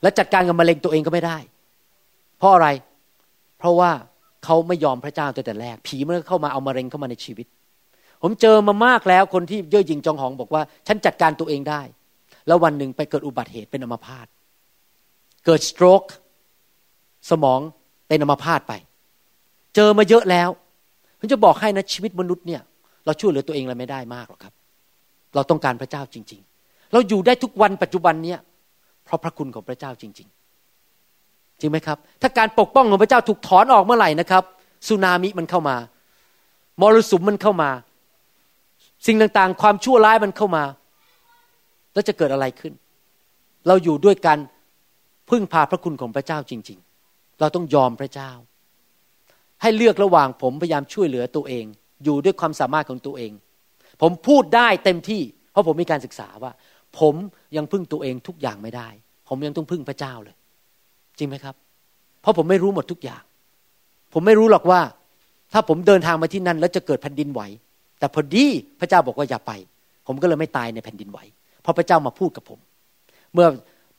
และจัดการกับมะเร็งตัวเองก็ไม่ได้ เพราะอะไร เพราะว่าเขาไม่ยอมพระเจ้าตั้งแต่แรก ผีมันก็เข้ามาเอามะเร็งเข้ามาในชีวิต ผมเจอมามากแล้วคนที่เย่อหยิ่งจองหองบอกว่า ฉันจัดการตัวเองได้ แล้ววันหนึ่งไปเกิดอุบัติเหตุเป็นอัมพาตเกิดสโตรกสมองเป็นอัมพาตไป เจอมาเยอะแล้ว ผมจะบอกให้นะชีวิตมนุษย์เนี่ย เราช่วยเหลือตัวเองอะไรไม่ได้มากหรอกครับ เราต้องการพระเจ้าจริง ๆ เราอยู่ได้ทุกวันปัจจุบันเนี่ยเพราะพระคุณของพระเจ้าจริง ๆ จริงไหมครับ ถ้าการปกป้องของพระเจ้าถูกถอนออกเมื่อไหร่นะครับสึนามิมันเข้ามามรสุมมันเข้ามา สิ่งต่างๆ ความชั่วร้ายมันเข้ามา แล้วจะเกิดอะไรขึ้น เราอยู่ด้วยการพึ่งพาพระคุณของพระเจ้าจริง ๆ เราต้องยอมพระเจ้า ให้เลือกระหว่างผมพยายามช่วยเหลือตัวเอง อยู่ด้วยความสามารถของตัวเอง ผมพูดได้เต็มที่เพราะผมมีการศึกษาว่า ผมยังพึ่งตัวเองทุกอย่างไม่ได้ ผมยังต้องพึ่งพระเจ้าเลย จริงไหมครับ เพราะผมไม่รู้หมดทุกอย่าง ผมไม่รู้หรอกว่า ถ้าผมเดินทางมาที่นั่น แล้วจะเกิดแผ่นดินไหว แต่พอดีพระเจ้าบอกว่าอย่าไป ผมก็เลยไม่ตายในแผ่นดินไหวเพราะพระเจ้ามาพูดกับผม เมื่อ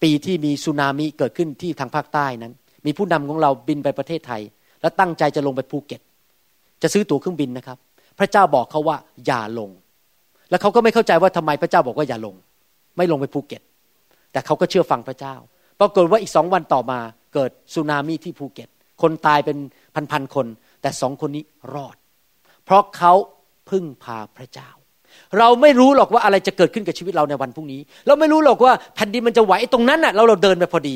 ปีที่มีสึนามิเกิดขึ้นที่ทางภาคใต้นั้น มีผู้นำของเราบินไปประเทศไทย แล้วตั้งใจจะลงไปภูเก็ต จะซื้อตั๋วเครื่องบินนะครับ พระเจ้าบอกเขาว่าอย่าลง แล้วเขาก็ไม่เข้าใจว่าทำไมพระเจ้าบอกว่าอย่าลง ไม่ลงไปภูเก็ต แต่เขาก็เชื่อฟังพระเจ้า ปรากฏว่าอีกสองวันต่อมาเกิดสึนามิที่ภูเก็ต คนตายเป็นพันๆคน แต่สองคนนี้รอด เพราะเขา พึ่งพาพระเจ้า เราไม่รู้หรอกว่าอะไรจะเกิดขึ้นกับชีวิตเราในวันพรุ่งนี้ เราไม่รู้หรอกว่าแผ่นดินมันจะไหวตรงนั้นน่ะเราเราเดินไปพอดี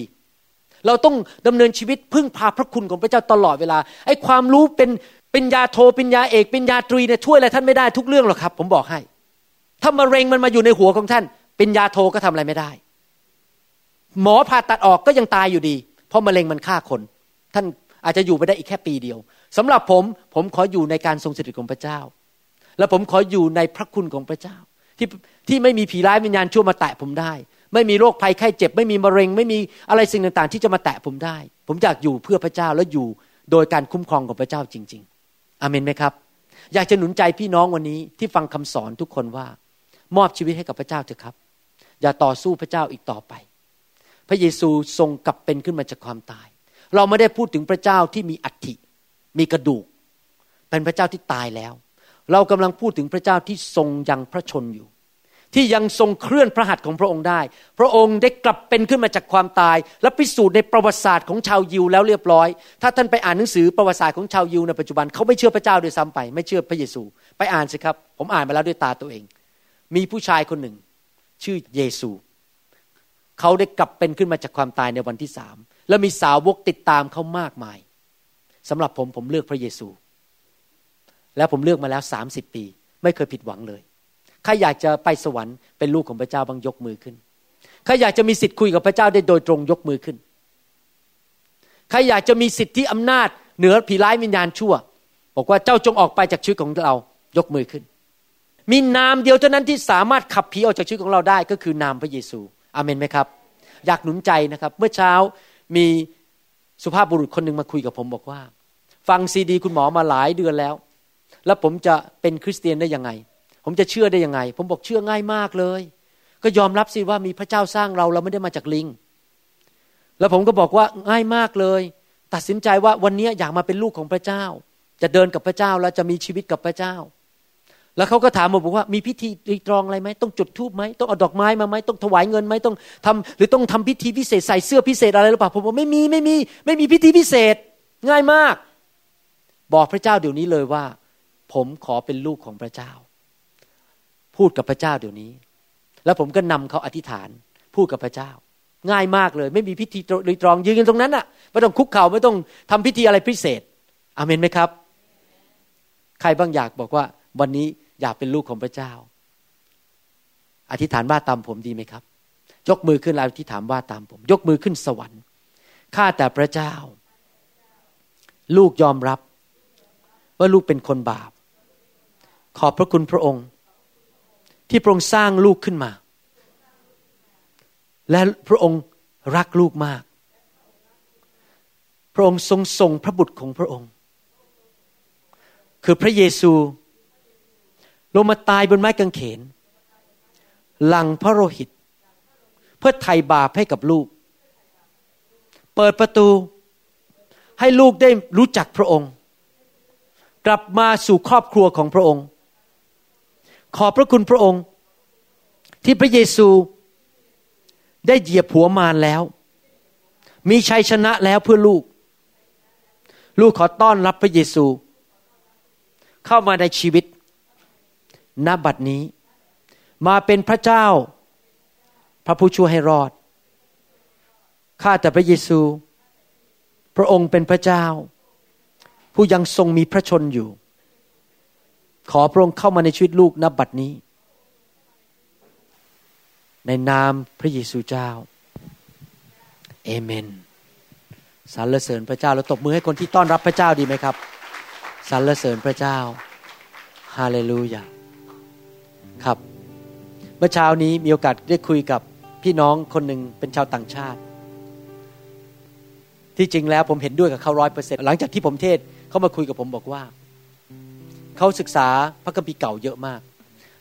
เราต้องดำเนินชีวิตพึ่งพาพระคุณของพระเจ้าตลอดเวลาไอ้ความรู้เป็นเป็นยาโทเป็นยาเอกเป็นยาตรีเนี่ยช่วยอะไรท่านไม่ได้ทุกเรื่องหรอกครับ ผมบอกให้ ถ้ามะเร็งมันมาอยู่ในหัวของท่าน เป็นยาโทก็ทำอะไรไม่ได้ หมอผ่าตัดออกก็ยังตายอยู่ดี เพราะมะเร็งมันฆ่าคน ท่านอาจจะอยู่ไปได้อีกแค่ปีเดียวสำหรับผมผมขออยู่ในการทรงสถิตของพระเจ้า และผมขออยู่ในพระคุณของพระเจ้า ที่ที่ไม่มีผีร้ายวิญญาณชั่วมาแตะผมได้ ไม่มีโรคภัยไข้เจ็บ ไม่มีมะเร็ง ไม่มีอะไรสิ่งต่างๆ ที่จะมาแตะผมได้ ผมอยากอยู่เพื่อพระเจ้าและอยู่โดยการคุ้มครองของพระเจ้าจริง ๆ อเมนไหมครับ อยากจะหนุนใจพี่น้องวันนี้ที่ฟังคำสอนทุกคนว่า มอบชีวิตให้กับพระเจ้าเถอะครับ อย่าต่อสู้พระเจ้าอีกต่อไป พระเยซูทรงกลับเป็นขึ้นมาจากความตาย เราไม่ได้พูดถึงพระเจ้าที่มีอัฐิมีกระดูก เป็นพระเจ้าที่ตายแล้ว เรากำลังพูดถึงพระเจ้าที่ทรงยังพระชนอยู่ ที่ยังทรงเคลื่อนพระหัตถ์ของพระองค์ได้ พระองค์ได้กลับเป็นขึ้นมาจากความตาย และพิสูจน์ในประวัติศาสตร์ของชาวยิวแล้วเรียบร้อย ถ้าท่านไปอ่านหนังสือประวัติศาสตร์ของชาวยิวในปัจจุบันเขาไม่เชื่อพระเจ้าโดยซ้ำไป ไม่เชื่อพระเยซู ไปอ่านสิครับ ผมอ่านมาแล้วด้วยตาตัวเอง มีผู้ชายคนหนึ่ง ชื่อเยซูเขาได้กลับเป็นขึ้นมาจากความตายในวันที่สามและมีสาวกติดตามเขามากมายสำหรับผมผมเลือกพระเยซู แล้วผมเลือกมาแล้วสามสิบปี ไม่เคยผิดหวังเลยใครอยากจะไปสวรรค์เป็นลูกของพระเจ้าบางยกมือขึ้นใครอยากจะมีสิทธิ์คุยกับพระเจ้าได้โดยตรงยกมือขึ้นใครอยากจะมีสิทธิอำนาจเหนือผีร้ายวิญญาณชั่ว บอกว่าเจ้าจงออกไปจากชีวิตของเรายกมือขึ้น มีนามเดียวเท่านั้นที่สามารถขับผีออกจากชีวิตของเราได้ก็คือนามพระเยซูอาเมนไหมครับ อยากหนุนใจนะครับ เมื่อเช้ามีสุภาพบุรุษคนหนึ่งมาคุยกับผมบอกว่า ฟังซีดี คุณหมอมาหลายเดือนแล้ว แล้วผมจะเป็นคริสเตียนได้ยังไง ผมจะเชื่อได้ยังไง ผมบอกเชื่อง่ายมากเลย ก็ยอมรับสิว่ามีพระเจ้าสร้างเราเราไม่ได้มาจากลิง แล้วผมก็บอกว่าง่ายมากเลย ตัดสินใจว่าวันนี้อยากมาเป็นลูกของพระเจ้า จะเดินกับพระเจ้าแล้วจะมีชีวิตกับพระเจ้า แล้วเขาก็ถามผมบอกว่ามีพิธีรีตรองอะไรไหมต้องจุดธูปไหมต้องเอาดอกไม้มาไหมต้องถวายเงินไหมต้องทำหรือต้องทำพิธีพิเศษใส่เสื้อพิเศษอะไรหรือเปล่าผมบอกไม่มีไม่มี ไม่มีพิธีพิเศษ ง่ายมาก บอกพระเจ้าเดี๋ยวนี้เลยว่า ผมขอเป็นลูกของพระเจ้า พูดกับพระเจ้าเดี๋ยวนี้ แล้วผมก็นำเขาอธิษฐาน พูดกับพระเจ้า ง่ายมากเลย ไม่มีพิธีรีตรองยืนกันตรงนั้นอะ่ะไม่ต้องคุกเข่าไม่ต้องทำพิธีอะไรพิเศษอเมนไหมครับ ใครบ้างอยากบอกว่า วันนี้อยากเป็นลูกของพระเจ้า อธิษฐานว่าตามผมดีไหมครับ ยกมือขึ้นแล้วอธิษฐานว่าตามผม ยกมือขึ้นสวรรค์ข้าแต่พระเจ้า ลูกยอมรับว่าลูกเป็นคนบาป ขอบพระคุณพระองค์ ที่พระองค์สร้างลูกขึ้นมา และพระองค์รักลูกมาก พระองค์ทรงส่งพระบุตรของพระองค์ คือพระเยซู ลงมาตายบนไม้กางเขน หลังพระโลหิต เพื่อไถ่บาปให้กับลูก เปิดประตูให้ลูกได้รู้จักพระองค์ กลับมาสู่ครอบครัวของพระองค์ ขอบพระคุณพระองค์ ที่พระเยซูได้เหยียบหัวมารแล้ว มีชัยชนะแล้วเพื่อลูก ลูกขอต้อนรับพระเยซู เข้ามาในชีวิตณบัดนี้ มาเป็นพระเจ้า พระผู้ช่วยให้รอด ข้าแต่พระเยซู พระองค์เป็นพระเจ้า ผู้ยังทรงมีพระชนอยู่ ขอพระองค์เข้ามาในชีวิตลูกณบัดนี้ ในนามพระเยซูเจ้า เอเมนสรรเสริญพระเจ้าเราตบมือให้คนที่ต้อนรับพระเจ้าดีไหมครับสรรเสริญพระเจ้าฮาเลลูยาครับ เมื่อเช้านี้มีโอกาสได้คุยกับพี่น้องคนหนึ่งเป็นชาวต่างชาติ ที่จริงแล้วผมเห็นด้วยกับเขาร้อยเปอร์เซ็นหลังจากที่ผมเทศเขามาคุยกับผมบอกว่า เขาศึกษาพระคัมภีร์เก่าเยอะมาก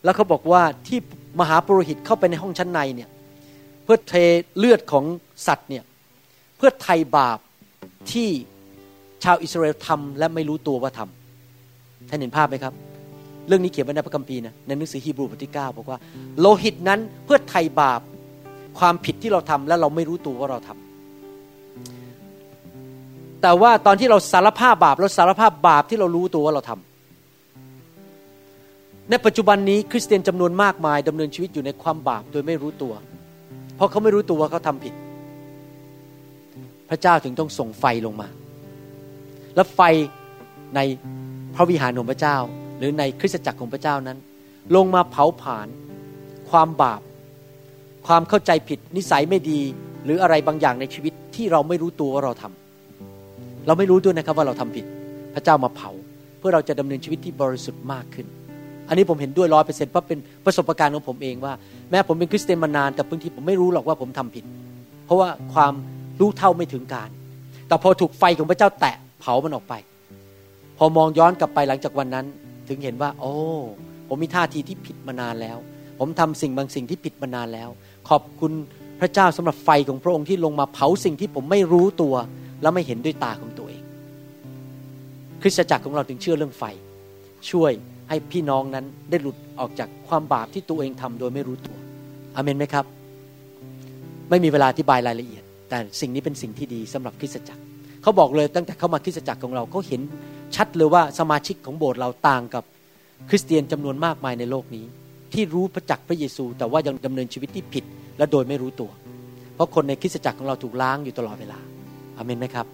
แล้วเขาบอกว่าที่มหาปุโรหิตเข้าไปในห้องชั้นในเนี่ยเพื่อเทเลือดของสัตว์เนี่ยเพื่อไถ่บาปที่ชาวอิสราเอลทำและไม่รู้ตัวว่าทำท่านเห็นภาพไหมครับ เรื่องนี้เขียนไว้ในพระคัมภีร์นะในหนังสือฮีบรูบทที่9บอกว่า โลหิตนั้นเพื่อไถ่บาปความผิดที่เราทำและเราไม่รู้ตัวว่าเราทำแต่ว่าตอนที่เราสารภาพบาปเราสารภาพบาปที่เรารู้ตัวว่าเราทำ ในปัจจุบันนี้คริสเตียนจำนวนมากมายดำเนินชีวิตอยู่ในความบาปโดยไม่รู้ตัว เพราะเขาไม่รู้ตัวว่าเขาทำผิด พระเจ้าถึงต้องส่งไฟลงมา และไฟในพระวิหารของพระเจ้า หรือในคริสตจักรของพระเจ้านั้น ลงมาเผาผลาญความบาป ความเข้าใจผิดนิสัยไม่ดีหรืออะไรบางอย่างในชีวิตที่เราไม่รู้ตัวว่าเราทำเราไม่รู้ด้วยนะครับว่าเราทำผิด พระเจ้ามาเผา เพื่อเราจะดำเนินชีวิตที่บริสุทธิ์มากขึ้น อันนี้ผมเห็นด้วยร้อยเปอร์เซ็นต์เพราะเป็นประสบการณ์ของผมเองว่า แม้ผมเป็นคริสเตียนมานานแต่บางทีผมไม่รู้หรอกว่าผมทำผิด เพราะว่าความรู้เท่าไม่ถึงการ แต่พอถูกไฟของพระเจ้าแตะเผามันออกไป พอมองย้อนกลับไปหลังจากวันนั้น ถึงเห็นว่า โอ้ ผมมีท่าทีที่ผิดมานานแล้ว ผมทำสิ่งบางสิ่งที่ผิดมานานแล้ว ขอบคุณพระเจ้าสำหรับไฟของพระองค์ที่ลงมาเผาสิ่งที่ผมไม่รู้ตัว และไม่เห็นด้วยตาของตัวเอง คริสตจักรของเราถึงเชื่อเรื่องไฟ ช่วย ให้พี่น้องนั้นได้หลุดออกจากความบาปที่ตัวเองทำโดยไม่รู้ตัวอเมนไหมครับ ไม่มีเวลาอธิบายรายละเอียด แต่สิ่งนี้เป็นสิ่งที่ดีสำหรับคริสตจักรเขาบอกเลยตั้งแต่เข้ามาคริสตจักรของเราเขาเห็นชัดเลยว่าสมาชิกของโบสถ์เราต่างกับคริสเตียนจำนวนมากมายในโลกนี้ ที่รู้พระจักรพระเยซู แต่ว่ายังดำเนินชีวิตที่ผิดและโดยไม่รู้ตัว เพราะคนในคริสตจักรของเราถูกล้างอยู่ตลอดเวลาอเมนไหมครับ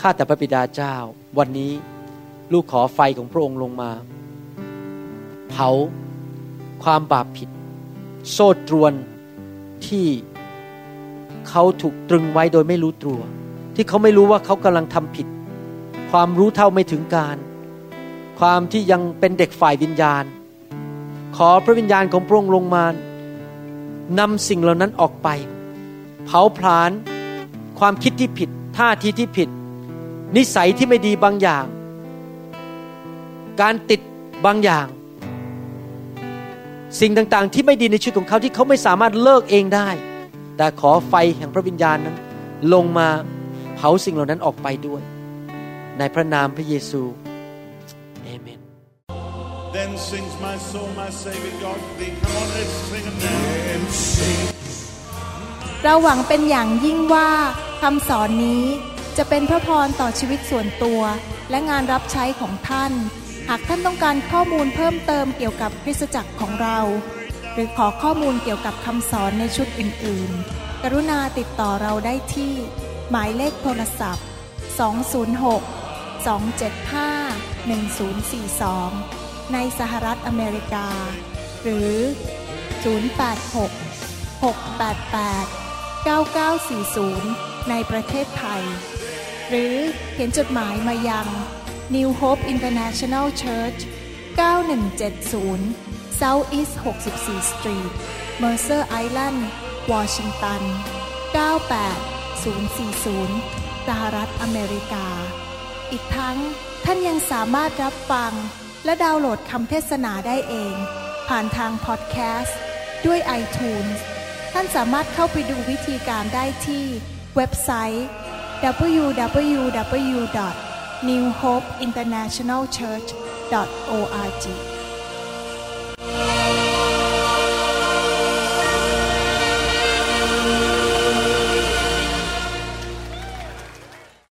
ข้าแต่พระบิดาเจ้าวันนี้ ลูกขอไฟของพระองค์ลงมา เผาความบาปผิด โซ่ตรวนที่เขาถูกตรึงไว้โดยไม่รู้ตัว ที่เขาไม่รู้ว่าเขากำลังทำผิด ความรู้เท่าไม่ถึงการ ความที่ยังเป็นเด็กฝ่ายวิญญาณ ขอพระวิญญาณของพระองค์ลงมานำสิ่งเหล่านั้นออกไป เผาผลาญความคิดที่ผิด ท่าทีที่ผิด นิสัยที่ไม่ดีบางอย่าง การติดบางอย่าง สิ่งต่างๆ ที่ไม่ดีในชีวิตของเขาที่เขาไม่สามารถเลิกเองได้ แต่ขอไฟแห่งพระวิญญาณนั้น ลงมาเผาสิ่งเหล่านั้นออกไปด้วย ในพระนามพระเยซูเอเมน Then sings my soul my Savior God thee come on let's sing it now เราหวังเป็นอย่างยิ่งว่าคำสอนนี้จะเป็นพระพรต่อชีวิตส่วนตัว และงานรับใช้ของท่าน หากท่านต้องการข้อมูลเพิ่มเติมเกี่ยวกับคริสตจักรของเรา หรือขอข้อมูลเกี่ยวกับคำสอนในชุดอื่น ๆ กรุณาติดต่อเราได้ที่ หมายเลขโทรศัพท์ 206 275 1042 ในสหรัฐอเมริกา หรือ 086 688 9940 ในประเทศไทย หรือเขียนจดหมายมายัง New Hope International Church 9170 South East 64 Street Mercer Island Washington 98040 สหรัฐอเมริกา อีกทั้งท่านยังสามารถรับฟัง และดาวน์โหลดคำเทศนาได้เอง ผ่านทางพอดแคสต์ ด้วย iTunes ท่านสามารถเข้าไปดูวิธีการได้ที่เว็บไซต์ www. newhopeinternationalchurch.org